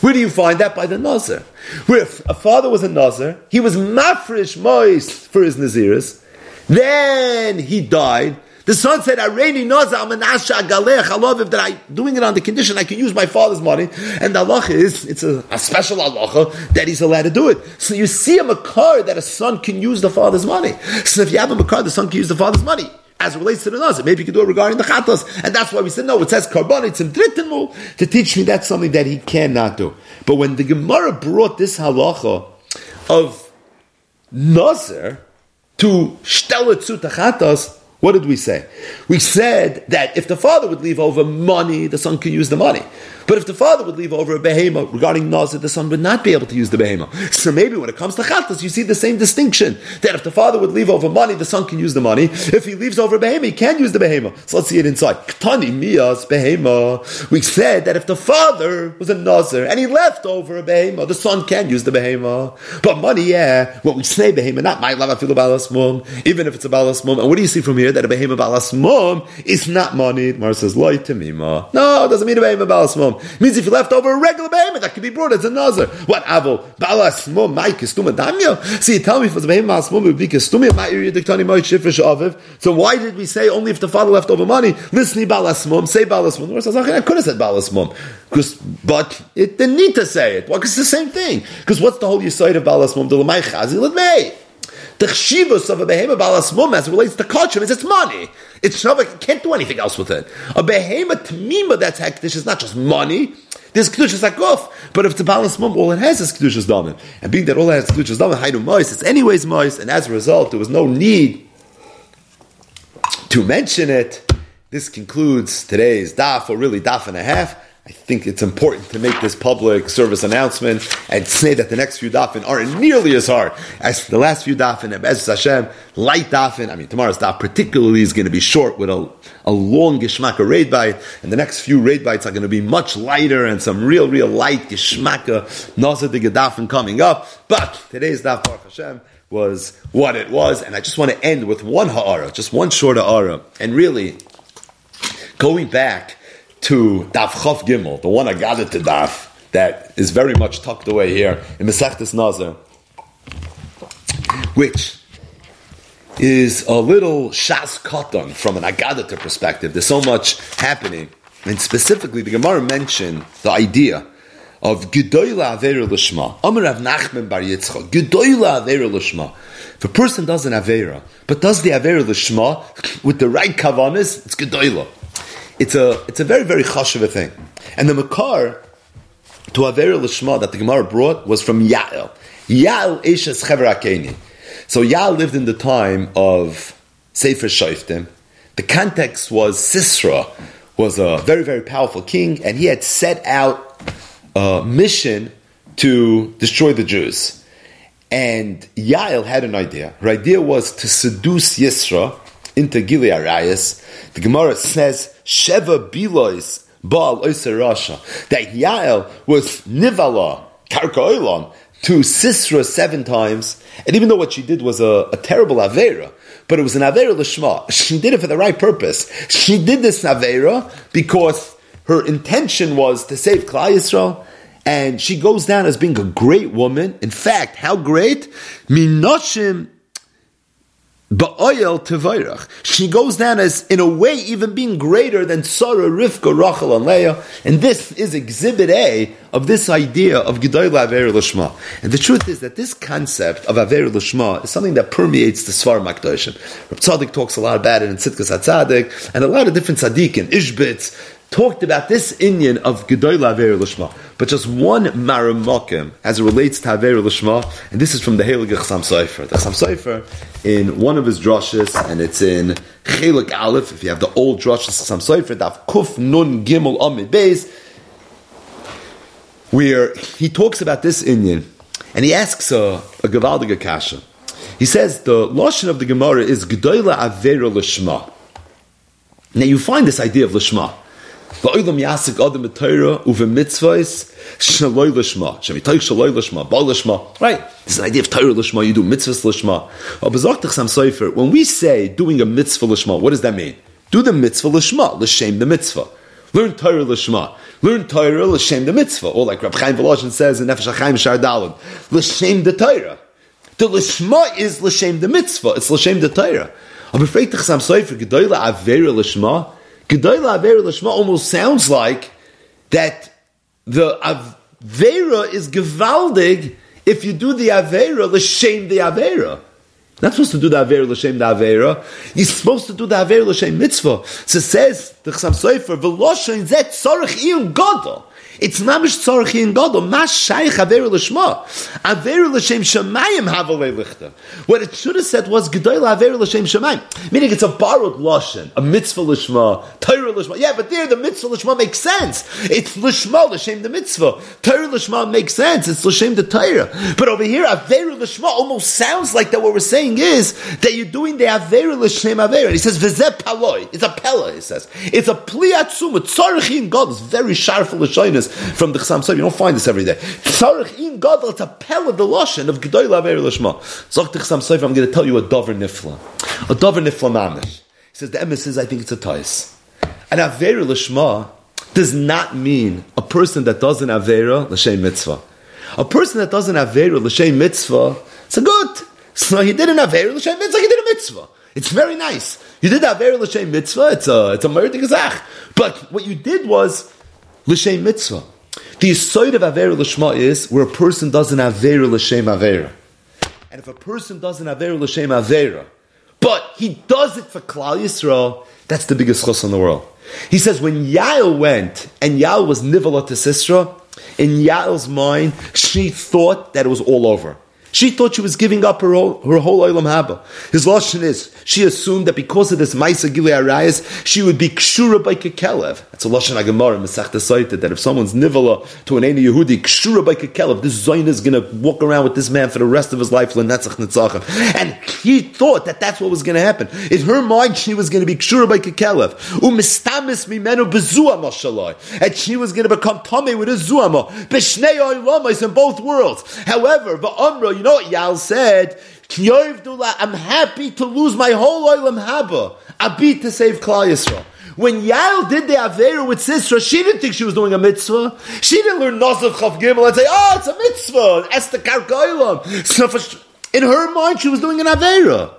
Where do you find that? By the Nazir. Where if a father was a Nazir, he was mafresh moist for his Naziris, then he died, the son said, Areni noza amanasha galech halaviv, that I doing it on the condition I can use my father's money. And the halacha is, it's a, a special halacha that he's allowed to do it. So you see a makar that a son can use the father's money. So if you have a makar, the son can use the father's money as it relates to the nazir. Maybe you can do it regarding the chatas, and that's why we said no. It says karbon. It's in to teach me that's something that he cannot do. But when the Gemara brought this halacha of nazir to shtela chatas, what did we say? We said that if the father would leave over money, the son could use the money. But if the father would leave over a behema regarding nazir, the son would not be able to use the behema. So maybe when it comes to chatas, you see the same distinction that if the father would leave over money, the son can use the money. If he leaves over a behema, he can use the behema. So let's see it inside. Ktani miyas behema. We said that if the father was a nazir and he left over a behema, the son can use the behema. But money, yeah, what we say behema, not my love, I lava filo balasmum, even if it's a balasmum. And what do you see from here? That a behema balasmum is not money. Mar says, loy temima. No, it doesn't mean a behema Means if you left over a regular behemoth, that could be brought as a nazar. What avo? Balas mo mai kistuma damya. See, you tell me if it's a behemoth it would be kistumia mai iridiktani moi shifrish aviv. So why did we say only if the father left over money? Listen, balas mum, say balas mum. I could have said balas mum. Because, but it didn't need to say it. Well, because it's the same thing. Because what's the whole yisoid of balas mum? The lamai chazil may. The chshivus of a behemoth balas mum as it relates to kachim is its money. It's shavak can't do anything else with it. A behemoth tmima that's hektish is not just money. There's kedushas akuf, but if it's a balas mum, all it has is kedushas damin. And being that all it has is kedushas damin, haidu mois, it's anyways mois, and as a result, there was no need to mention it. This concludes today's daf, or really daf and a half. I think it's important to make this public service announcement and say that the next few dafin aren't nearly as hard as the last few dafin. And Bez Hashem, light dafin. I mean, tomorrow's daf particularly is going to be short with a, a long geshmaka raid bite, and the next few raid bites are going to be much lighter and some real, real light geshmaka nazadig dafin coming up. But today's daf, Baruch Hashem, was what it was, and I just want to end with one ha'ara, just one short ha'ara, and really going back to Daf Chav Gimel, the one I got it to Daf, that is very much tucked away here in Masechtas Nazar, which is a little shas katan from an Agadata perspective. There's so much happening, and specifically, the Gemara mentioned the idea of Gedoyla Avera Lishma. Amar Rav Nachman Bar Yitzchak. Gedoyla Avera Lishma. If a person does an Avera, but does the Avera Lishma with the right kavanas, it's Gedoyla it's a it's a very very chashuv thing. And the makar to Avera Lishma that the Gemara brought was from Yael. Yael Eshes Chever Akeni. So Yael lived in the time of Sefer Shoftim. The context was Sisra was a very very powerful king, and he had set out a mission to destroy the Jews. And Yael had an idea. Her idea was to seduce Sisra into Gilead Arayas. The Gemara says Sheva Bilois Baal Rasha. That Yael was Nivala, Karka to Sisra seven times, and even though what she did was a, a terrible Avera, but it was an Avera Lishma, she did it for the right purpose. She did this Avera because her intention was to save Klal Yisrael, and she goes down as being a great woman. In fact, how great? Minoshim Ba'oyel tevayrach. She goes down as, in a way, even being greater than Sarah, Rivka, Rachel, and Leah. And this is exhibit A of this idea of Gedoyle Aver Lashma. And the truth is that this concept of Aver Lashma is something that permeates the Svar Makdoshim. Rab Tzadok talks a lot about it in Tzidkas HaTzadik, and a lot of different tzaddikim, Ishbitz, talked about this Indian of Gedoyle Aver Lashma. But just one Maramokim as it relates to Aver Lashma, and this is from the Heilige Chassam Sofer. The Chassam Sofer, in one of his drushes, and it's in Chelik Aleph, if you have the old drushes Chassam Sofer, Daf Kuf Nun Gimel Amid Beis, where he talks about this Indian, and he asks a, a Kasha. He says the Lashon of the Gemara is Gedoyle Aver Lashma. Now you find this idea of Lashma. Va'olam yasik adam b'Torah uve mitzvahs shaloi l'shma. Shemitoich shaloi l'shma, ba l'shma. Right. This is an idea of Torah l'shma. You do mitzvahs l'shma. Oh, Abazartach sam soifer. When we say doing a mitzvah l'shma, what does that mean? Do the mitzvah l'shma. L'shem the mitzvah. Learn Torah l'shma. Learn Torah l'shem the mitzvah. Or like Rab Chaim Voloshin says in Nefesh HaChaim Shar Dalad. L'shem the Torah. The l'shma is l'shem the mitzvah. It's l'shem the Torah. I'm afraid to sam soifer. Gedoyla avera l'shma. Gedoyla Avera Lashma almost sounds like that the Avera is Gevaldig if you do the Avera, L'Shem the Avera. Not supposed to do the Avera L'Shem the Avera. You're supposed to do the Avera L'Shem Mitzvah. So it says, the Chassam Sofer, V'Loshen Zet Tzorech Iyun Godel. It's mamish tzorach in gadol. Mas shaykh aver l'shma. Aver l'shem shemayim havalei lichta. What it should have said was gedoyl aver l'shem shemayim. Meaning it's a borrowed lashon, a mitzvah l'shma, Torah l'shma. Yeah, but there the mitzvah l'shma makes sense. It's l'shma l'shem the mitzvah. Torah l'shma makes sense. It's l'shem the Torah. But over here, aver l'shma almost sounds like that. What we're saying is that you're doing the aver l'shem. And he says v'zeh paloi. It's a pella. He says it's a pliatzum. Tzorach in gadol. It's very sharp from the Chassam Sofer. You don't find this every day. Tzarech in Gadol to pella the lashon of Gedoyla Aver Lashma. Zok the Chassam Sofer. I'm going to tell you a dover nifla, a dover nifla mamish. He says the emes says I think it's a tais. An Aver Lashma does not mean a person that does an Avera l'shem mitzvah. A person that does an Avera l'shem mitzvah, it's a good. So he did an Avera l'shem mitzvah. He did a mitzvah. It's very nice. You did Avera l'shem mitzvah. It's a it's a murder gezach. But what you did was l'shem mitzvah. The side of Avera Lashma is where a person does an Avera L'Shem Avera. And if a person does an Avera L'Shem Avera, but he does it for Klal Yisrael, that's the biggest chus in the world. He says when Yael went, and Yael was Nivala to Sisra, in Yael's mind, she thought that it was all over. She thought she was giving up her whole, her whole Olam Haba. His lashon is, she assumed that because of this Maisa Gilei Arayas, she would be kshura by Kekelev. That's a lashon Agamar in Masechta Saita, that if someone's nivala to an Eni Yehudi, kshura by Kekelev, this Zayin is going to walk around with this man for the rest of his life, lenetzach netzachem. And he thought that that's what was going to happen. In her mind, she was going to be kshura by Kekelev. Umistamis mimenu bezua mashallah. And she was going to become tame with a zuama. B'shnei oilamas in both worlds. However, the Amra, you know what Yal said? I'm happy to lose my whole oilam haba. Abit to save Klal Yisrael. When Yael did the Aveira with Sisra, she didn't think she was doing a mitzvah. She didn't learn Nazav Chav Gimel and say, oh, it's a mitzvah. Esther. So in her mind, she was doing an Aveira.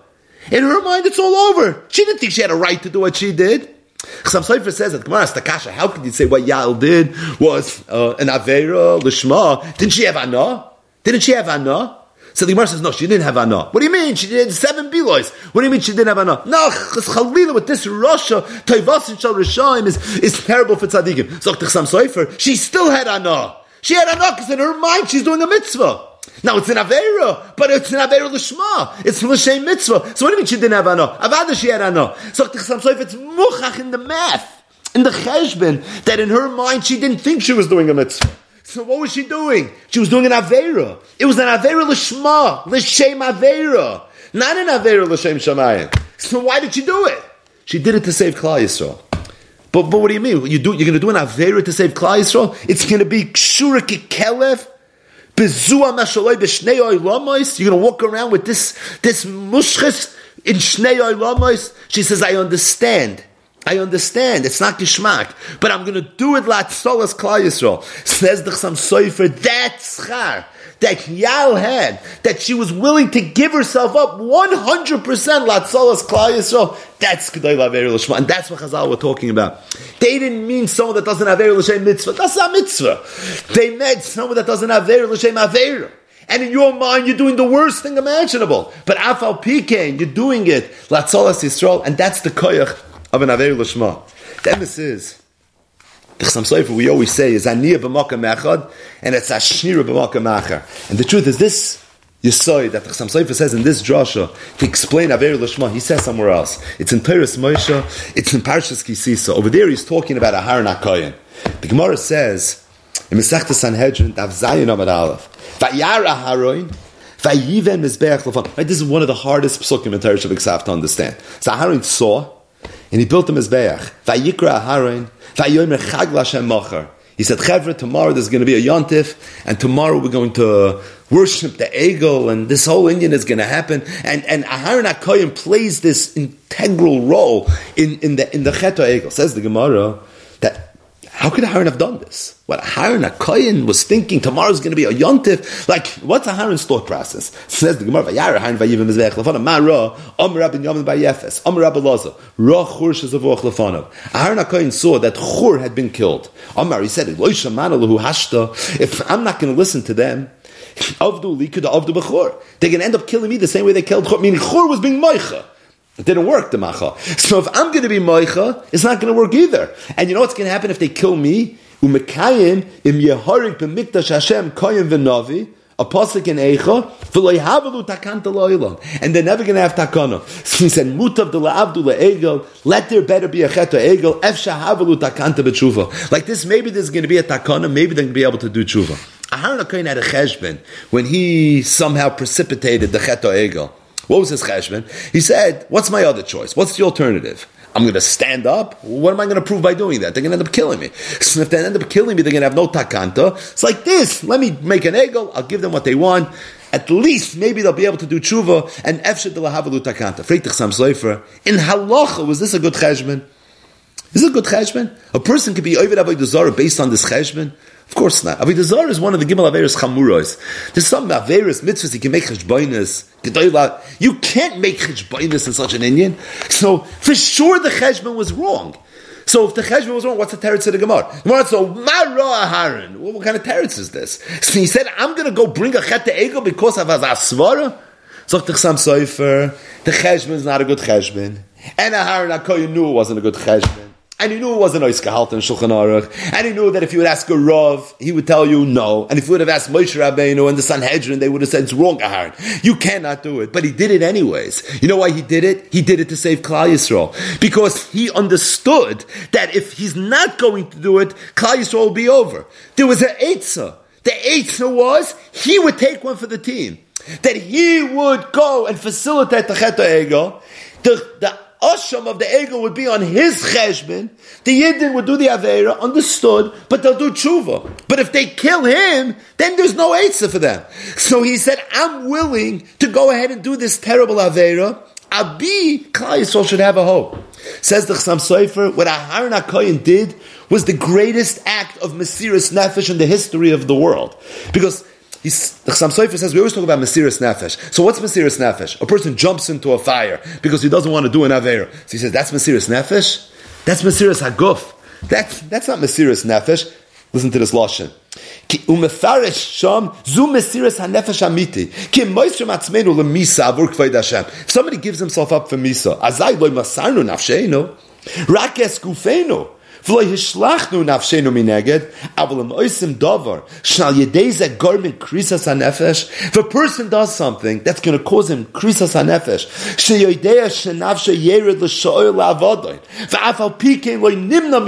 In her mind, it's all over. She didn't think she had a right to do what she did. Chassam Sofer says that Gemara Stakasha, how could you say what Yael did was uh, an Aveira, Lishma? Didn't she have Anah? Didn't she have Anah? So the Gemara says, no, she didn't have Anah. What do you mean? She did seven bilois. What do you mean she didn't have Anah? No, Chalila with this Rasha, Toivasin Shal Rishaim is, is terrible for tzaddikim. So Chassam Soifer, she still had Anah. She had Anah because in her mind she's doing a mitzvah. Now it's an Avera, but it's an Avera Lishma. It's from L'Shem Mitzvah. So what do you mean she didn't have Anah? Avada she had Anah. So Chassam Sofer, it's Muchach in the math, in the Cheshbin, that in her mind she didn't think she was doing a mitzvah. So what was she doing? She was doing an Avera. It was an Avera Lishma, Lishem Avera. Not an Avera Lishem Shamayim. So why did she do it? She did it to save Klal Yisrael. But, but what do you mean? You do, you're going to do an Avera to save Klal Yisrael? It's going to be Kshura Kelev, Bezua Mashaloi B'Shnei Oilamos? You're going to walk around with this, this mushches in Shnei Oilamos? She says, I understand. I understand it's not gishmak, but I'm going to do it like solas klal Yisrael. Says the Chassam Sofer, that's schar. that Yael had, that she was willing to give herself up 100% Latzalas Klal Yisrael, that's Kedai Laver Lishma, and that's what Chazal were talking about. They didn't mean someone that doesn't have Aver L'Shem Mitzvah. That's not Mitzvah. They meant someone that doesn't have Aver L'Shem Aver. And in your mind, you're doing the worst thing imaginable. But Afal Pikein, you're doing it. Latzalas Yisrael, and that's the koyach of an this is. The Chassam Sofer we always say is Aniyah b'makam echad, and it's Ashnira b'makam acher. And the truth is this, you saw that the Chassam Sofer says in this drasha to explain Aver Lishma, he says somewhere else. It's in Teres Moshe, it's in Parshas Kisisa. Over there he's talking about Aharon HaKoyen. The Gemara says, in Masechta Sanhedrin, Dav Zayin Amad Aleph, Vayar Aharon, Vayiven Mizbeach Lefan. Right, this is one of the hardest psukim in Torah Shabbat to understand. So Aharon saw, and he built a Mizbeach. Vayikra Aharon, Vayomer Chag Lashem. He said, Chevra, tomorrow there's going to be a yontif, and tomorrow we're going to worship the Egel, and this whole Indian is going to happen. And, and Aharon HaKoyim plays this integral role in, in the, in the Cheto Egel. Says the Gemara, how could Aharon have done this? What Aharon HaKoyin was thinking tomorrow's going to be a yontif. Like, what's Aharon's thought process? Says the Gemara, "Vayar Aharon vayivim ra Ra Chur shezavoch lefanav." Aharon HaKoyin saw that Chur had been killed. Amar he said, "Lo shamana lehu hashta." If I'm not going to listen to them, Avdu likud avdu b'chur. They're going to end up killing me the same way they killed Chur. Meaning Chur was being moicha. It didn't work, the macha. So if I'm going to be moicha, it's not going to work either. And you know what's going to happen if they kill me? Umekayim im yehorik b'mikdash Hashem koyim v'navi, a pasuk in Eicha, v'lo yhavalu takanta lo'ilam. And they're never going to have takana. So he said, mutav de la'avdu le'egel, let there better be a cheto egel, ef shahavalu takanta b'tshuva. Like this, maybe there's going to be a takana, maybe they're going to be able to do tshuva. Aharon HaKoyin had a cheshbon when he somehow precipitated the cheto egel. What was his cheshbon? He said, "What's my other choice? What's the alternative? I'm going to stand up. What am I going to prove by doing that? They're going to end up killing me. So if they end up killing me, they're going to have no takanta. It's like this. Let me make an egel. I'll give them what they want. At least maybe they'll be able to do tshuva and efshet de lahavalu takanta. Freitich Sam. In halacha, was this a good cheshbon? Is it a good cheshbon? A person could be over avodah based on this cheshbon. Of course not. Avodah Zarah is one of the Gimel Averis Chamuros. There's some Averis mitzvahs you can make cheshbonis. You can't make cheshbonis in such an Indian. So for sure the cheshbon was wrong. So if the cheshbon was wrong, what's the teretz of the Gemara? Gemara so Mara Aharon. What kind of teretz is this? So he said, I'm going to go bring a chet to ego because of a asvara. So the Sofer, the cheshbon is not a good cheshbon. And Aharon it wasn't a good cheshbon. And he knew it wasn't Ois Gehalt in Shulchan Aruch. And he knew that if you would ask a Rav, he would tell you no. And if you would have asked Moshe Rabbeinu and the Sanhedrin, they would have said it's wrong, Aharon. You cannot do it. But he did it anyways. You know why he did it? He did it to save Klal Yisrael. Because he understood that if he's not going to do it, Klal Yisrael will be over. There was an Eitzah. The Eitzah was, he would take one for the team. That he would go and facilitate the Chet Ego. The, the asham of the ego would be on his cheshbon. The Yidden would do the Avera, understood, but they'll do tshuva. But if they kill him, then there's no Eitzah for them. So he said, I'm willing to go ahead and do this terrible Avera. Abi, Klal Yisrael should have a hope. Says the Chassam Sofer, what Aharon HaKoyin did was the greatest act of Mesiris Nefesh in the history of the world. Because He's, the Chassam Sofer says we always talk about Mesiris Nefesh. So what's Mesiris Nefesh? A person jumps into a fire because he doesn't want to do an Aveir. So he says, that's Mesiris Nefesh? That's Mesiris Haguf. That's, that's not Mesiris Nefesh. Listen to this Lashon. Umefarish. Ki Hashem. If somebody gives himself up for misa, rakes gufeinu. V'lo hishlachnu nafshenu mineged, oisim yedei garment krisas hanefesh. If a person does something that's going to cause him krisas hanefesh, yered la'avodoin, v'af al pikein nimna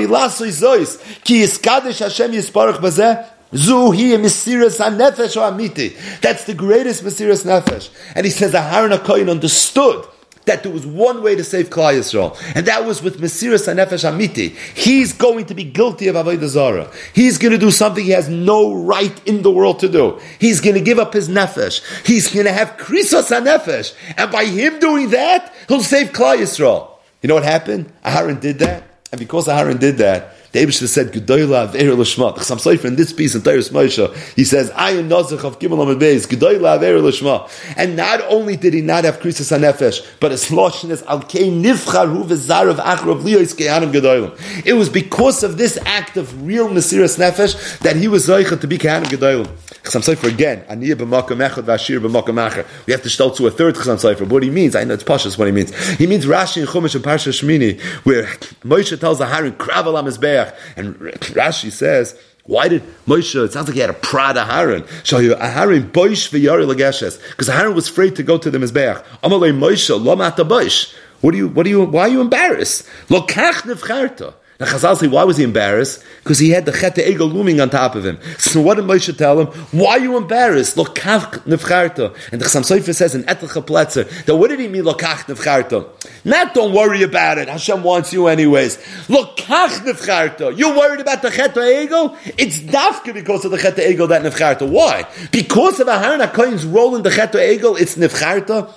ki yiskadesh Hashem yisparach bazeh, Zuhi Mesiris Amiti. That's the greatest Mesiris Nefesh. And he says Aharon HaKoyin understood that there was one way to save Klal Yisrael, and that was with Mesiris Nefesh Amiti. He's going to be guilty of Avodah Zarah. He's going to do something he has no right in the world to do. He's going to give up his Nefesh. He's going to have Krisos Nefesh. And by him doing that, he'll save Klal Yisrael. You know what happened? Aharon did that. And because Aharon did that, The said, Gedoyla Aveir Lashma. The Chassam Sofer in this piece in Tyrus Moshe, he says, Ayin Nozach of Gimel Amid Beis, Gedoyla Aveir Lashma. And not only did he not have Krisis HaNefesh, but his Loshin is Alkei Nivcharu V'zarav Achrav Liyois Kehanim Gedoylim. It was because of this act of real Mesiras Nefesh that he was Zoicha to be Kehanim Gedoylim. Chassam Sofer again, Aniyah b'makam echad v'ashir b'makam acher. We have to start to a third Chassam Sofer. What he means, I know it's Pashas what he means. He means Rashi and Chumash and Parsha Shmini, where Moshe tells the Harim, Kravel HaMizbeach, and Rashi says, why did Moshe, it sounds like he had a prad Aharon. Aharon, boish v'yari lageshes. Because Aharon was afraid to go to the Mizbeach. Amalei Moshe, lo mata boish. What do you, what do you, why are you embarrassed? Lokach nefcharta. Now Chazal say, why was he embarrassed? Because he had the Chet Egel looming on top of him. So what did Moshe tell him? Why are you embarrassed? Lokach nefcharta. And the Chassam Sofer says in Etlecha Pletzer, that what did he mean, Lokach nefcharta? Not don't worry about it. Hashem wants you anyways. Lokach nefcharta. You're worried about the Chet Egel? It's dafka because of the Chet Egel that nefcharta. Why? Because of Aharon HaKoyim's role in the Chet Egel, it's nefcharta?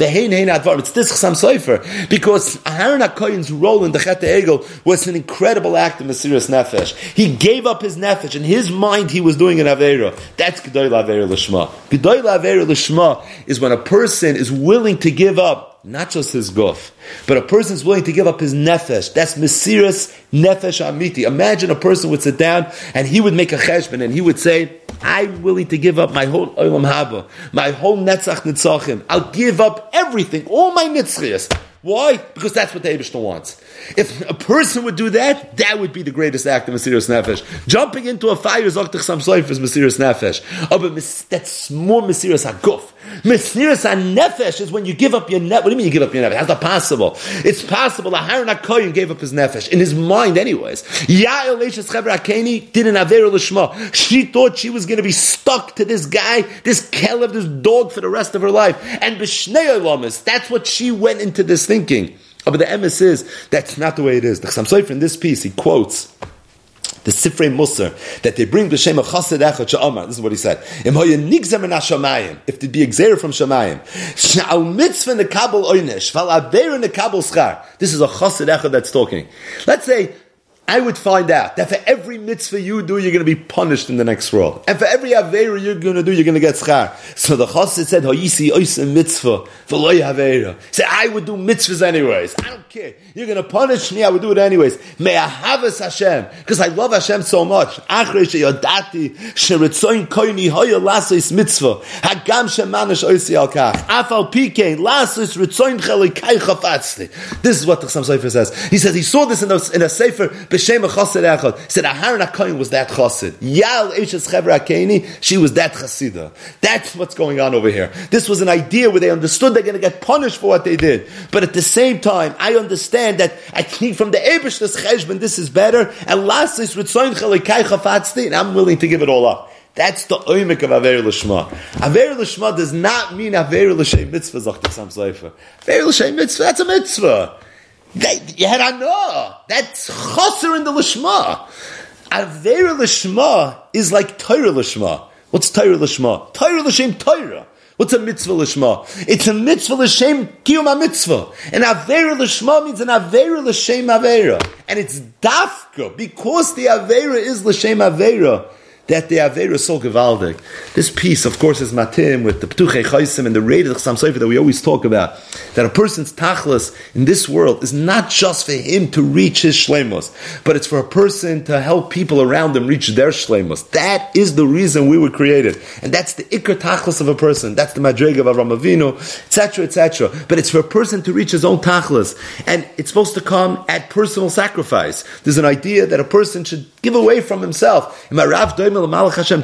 The hein hein advar. It's this Chassam Sofer because Aharon Hakoyin's role in the Chet Egel was an incredible act of Mesiras Nefesh. He gave up his nefesh. In his mind, he was doing an avera. That's Gedoy Avera Lishma. Gedoy Avera Lishma is when a person is willing to give up not just his guf, but a person is willing to give up his nefesh. That's Mesiras Nefesh Amiti. Imagine a person would sit down and he would make a cheshbon and he would say, I'm willing to give up my whole olam haba, my whole netzach nitzachim. I'll give up everything, all my nitzchias. Why? Because that's what the Abishna wants. If a person would do that, that would be the greatest act of Mesiris Nefesh. Jumping into a fire, Zoktach Sam Soif is Mesiris Nefesh. Oh, but that's more Mesiris HaGuf. Mesiris HaNefesh is when you give up your nefesh. What do you mean you give up your nefesh? How's that possible? It's possible. Aharon HaKoyin gave up his nefesh. In his mind, anyways. Yael Leishes Chever HaKeni did an Aver Lishma. She thought she was going to be stuck to this guy, this Kelev, this dog for the rest of her life. And B'shnei Olamas, that's what she went into this thinking. Oh, but the emes is, that's not the way it is. The Chassam Sofer in this piece, he quotes, the Sifrei Musar, that they bring the Shem of Chassid Echad Sha'amar. This is what he said. If there be exer from Shamayim, Sha'al mitzvah nekabel oynesh, val aver nekabel schar. This is a Chassid Echad that's talking. Let's say, I would find out that for every mitzvah you do, you're going to be punished in the next world. And for every Aveira you're going to do, you're going to get schar. So the Chassid said, Hoyisi oisem mitzvah, v'loy Aveira. Say, I would do mitzvahs anyways. I don't care. You're going to punish me, I would do it anyways. May I have us Hashem. Because I love Hashem so much. Koini mitzvah. Hagam. This is what the Chassam Sofer says. He says he saw this in a, in a sefer, B'Shem Chassid Echad. Said Aharon HaKoyin was that Chassid. Yal Eishes Chever HaKeni, she was that Chasida. That's what's going on over here. This was an idea where they understood they're going to get punished for what they did. But at the same time, I understand that I think from the Ebershtas Cheshbon this is better, and last is Ritzoin Chalikai Chafatzti, and I'm willing to give it all up. That's the oimik of Aver Lishma. Aver Lishma does not mean Aver L'Shem Mitzvah, Zach Sam Seifer. Aver L'Shem Mitzvah, that's a mitzvah. That, you had. That's chaser in the lishma. Avera lishma is like Torah lishma. What's Torah lishma? Torah l'shem Torah. What's a mitzvah lishma? It's a mitzvah l'shem kiyum mitzvah. And avera lishma means an avera l'shem avera. And it's dafka, because the avera is l'shem avera that the Avera is so gewaldig. This piece, of course, is matim with the Ptuchei Chaisim and the Raid of Chassam Sofer that we always talk about. That a person's tachlis in this world is not just for him to reach his shlemos, but it's for a person to help people around him reach their shlemos. That is the reason we were created. And that's the ikr tachlis of a person. That's the madrega of Avram Avinu, etc., etc. But it's for a person to reach his own tachlis. And it's supposed to come at personal sacrifice. There's an idea that a person should give away from himself. In my. Chasam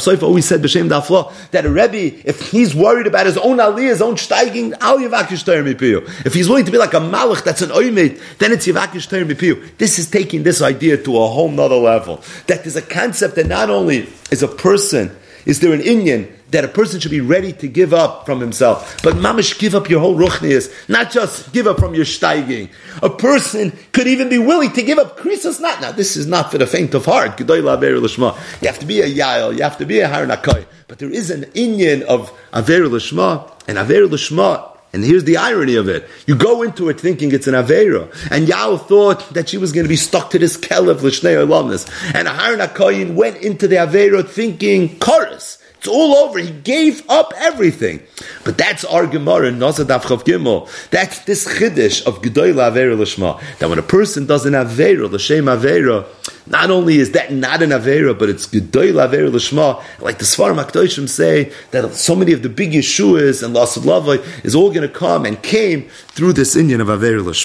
Sofer always said b'Shem Daflo that a Rebbe, if he's worried about his own aliyah, his own steiging, Al Yivakish. If he's willing to be like a Malach that's an Oimid, then it's Yivakish Ter Mipiu. This is taking this idea to a whole nother level. That there's a concept that not only is a person, is there an Indian that a person should be ready to give up from himself. But mamish, give up your whole ruchnias, not just give up from your steiging. A person could even be willing to give up krisos. Not now. This is not for the faint of heart. You have to be a yael. You have to be a harnakai. But there is an inyan of aver lishma, and aver lishma And here's the irony of it. You go into it thinking it's an Avera. And Yael thought that she was going to be stuck to this Kelev L'shnei Olamnis. And Aharon HaKoyin went into the Avera thinking, Chorus. It's all over. He gave up everything. But that's our Gemara in Nazadav Chav Gimel. That's this chiddush of Gedoyla Avera Lishma. That when a person does an Avera, L'Shem Avera, not only is that not an Avera, but it's Gedoyla Avera Lishma. Like the Svarim HaKadoshim say, that so many of the big Yeshuas and Lasad Lavai is all going to come and came through this Indian of Avera Lishma.